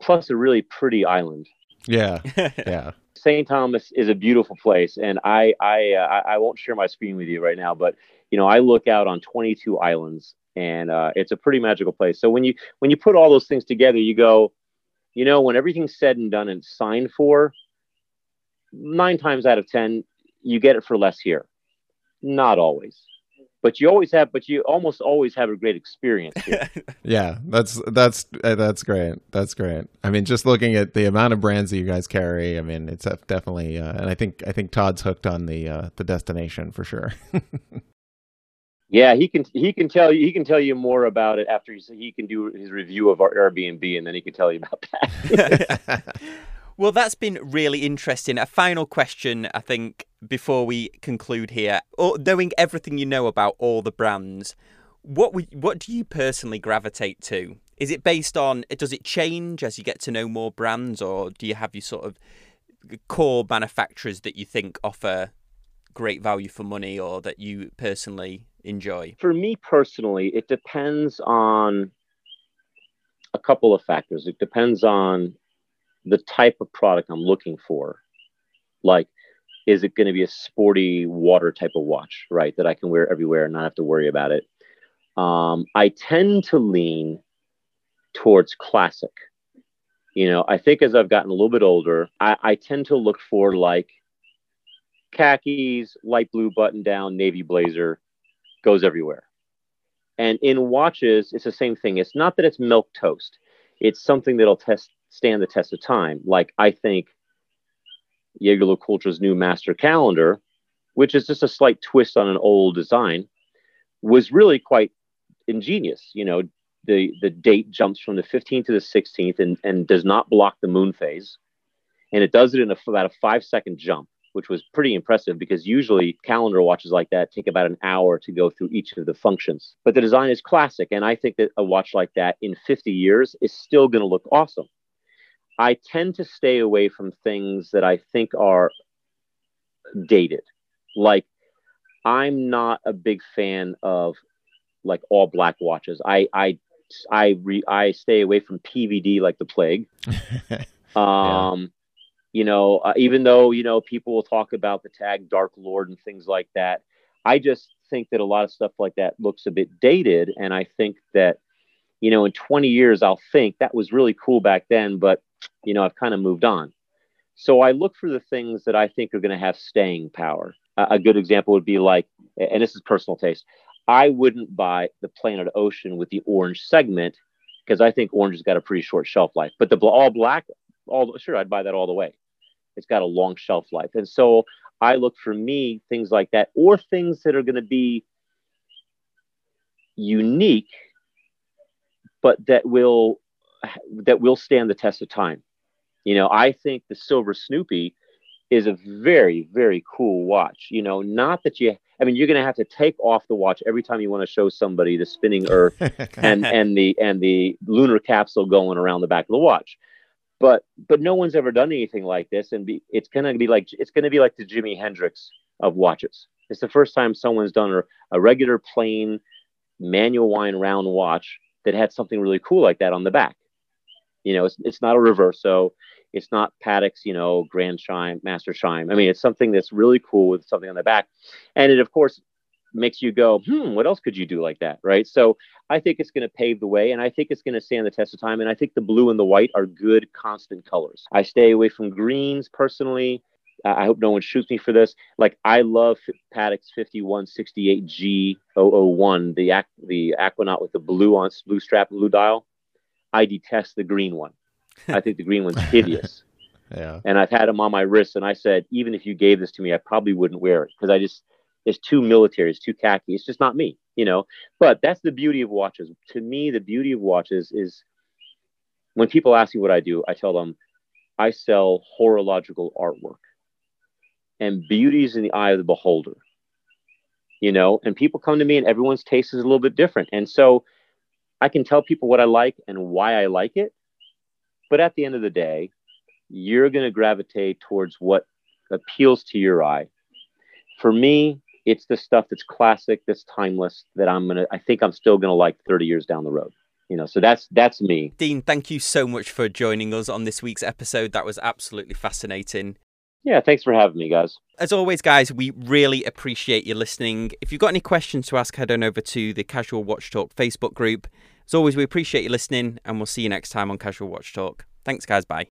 plus a really pretty island, Yeah. *laughs* Yeah. St. Thomas is a beautiful place, and I I, uh, I won't share my screen with you right now, but you know I look out on 22 islands, and uh, it's a pretty magical place. So when you when you put all those things together, you go, you know, when everything's said and done and signed for, nine times out of ten, you get it for less here. Not always, but you always have, but you almost always have a great experience. *laughs* Yeah. That's that's uh, that's great. That's great. I mean, just looking at the amount of brands that you guys carry, I mean, it's definitely. Uh, and I think I think Todd's hooked on the uh, the destination for sure. *laughs* Yeah, he can he can tell you he can tell you more about it after he he can do his review of our Airbnb and then he can tell you about that. *laughs* Well, that's been really interesting. A final question, I think, before we conclude here. Knowing everything you know about all the brands, what would, what do you personally gravitate to? Is it based on? Does it change as you get to know more brands, or do you have your sort of core manufacturers that you think offer great value for money, or that you personally enjoy? For me personally, it depends on a couple of factors. It depends on the type of product I'm looking for. Like, is it going to be a sporty water type of watch, right? That I can wear everywhere and not have to worry about it. Um, I tend to lean towards classic. You know, I think as I've gotten a little bit older, I, I tend to look for like khakis, light blue button down, navy blazer, goes everywhere. And in watches, it's the same thing. It's not that it's milk toast. It's something that'll test stand the test of time. Like I think Jaeger-LeCoultre's new master calendar, which is just a slight twist on an old design, was really quite ingenious. You know, the the date jumps from the 15th to the 16th and, and does not block the moon phase, and it does it in a, about a five second jump which was pretty impressive because usually calendar watches like that take about an hour to go through each of the functions. But the design is classic. And I think that a watch like that in 50 years is still going to look awesome. I tend to stay away from things that I think are dated. Like, I'm not a big fan of like all black watches. I, I, I, re, I stay away from PVD like the plague. *laughs* um, yeah you know, uh, even though, you know, people will talk about the tag Dark Lord and things like that, I just think that a lot of stuff like that looks a bit dated. And I think that, you know, in 20 years, I'll think that was really cool back then, but, you know, I've kind of moved on. So I look for the things that I think are going to have staying power. A good example would be like, and this is personal taste, I wouldn't buy the Planet Ocean with the orange segment because I think orange has got a pretty short shelf life. But the all black all sure I'd buy that all the way. It's got a long shelf life, and so I look for me things like that, or things that are going to be unique, but that will that will stand the test of time. You know, I think the Silver Snoopy is a very very cool watch. You know, not that you I mean, you're going to have to take off the watch every time you want to show somebody the spinning Earth *laughs* and and the and the lunar capsule going around the back of the watch but but no one's ever done anything like this and be, it's going to be like it's going to be like the jimi hendrix of watches it's the first time someone's done a, a regular plain manual wind round watch that had something really cool like that on the back you know it's, it's not a reverso it's not Patek's, you know, Grand Chime, Master Chime. I mean, it's something that's really cool with something on the back. And it, of course, makes you go, hmm, what else could you do like that? Right. So I think it's going to pave the way and I think it's going to stand the test of time. And I think the blue and the white are good, constant colors. I stay away from greens personally. I hope no one shoots me for this. Like I love Patek's 5168G001, the the Aquanaut with the blue on blue strap, blue dial. I detest the green one. *laughs* I think the green one's hideous. *laughs* yeah. And I've had them on my wrist, and I said, even if you gave this to me, I probably wouldn't wear it because I just it's too military, it's too khaki. It's just not me, you know. But that's the beauty of watches. To me, the beauty of watches is when people ask me what I do, I tell them I sell horological artwork. And beauty is in the eye of the beholder. You know, and people come to me and everyone's taste is a little bit different. And so I can tell people what I like and why I like it. But at the end of the day, you're going to gravitate towards what appeals to your eye. For me, it's the stuff that's classic, that's timeless, that I'm gonna. I think I'm still gonna like 30 years down the road. You know, so that's that's me. Dean, thank you so much for joining us on this week's episode. That was absolutely fascinating. Yeah, thanks for having me, guys. As always, guys, we really appreciate you listening. If you've got any questions to ask, head on over to the Casual Watch Talk Facebook group. As always, we appreciate you listening, and we'll see you next time on Casual Watch Talk. Thanks, guys. Bye.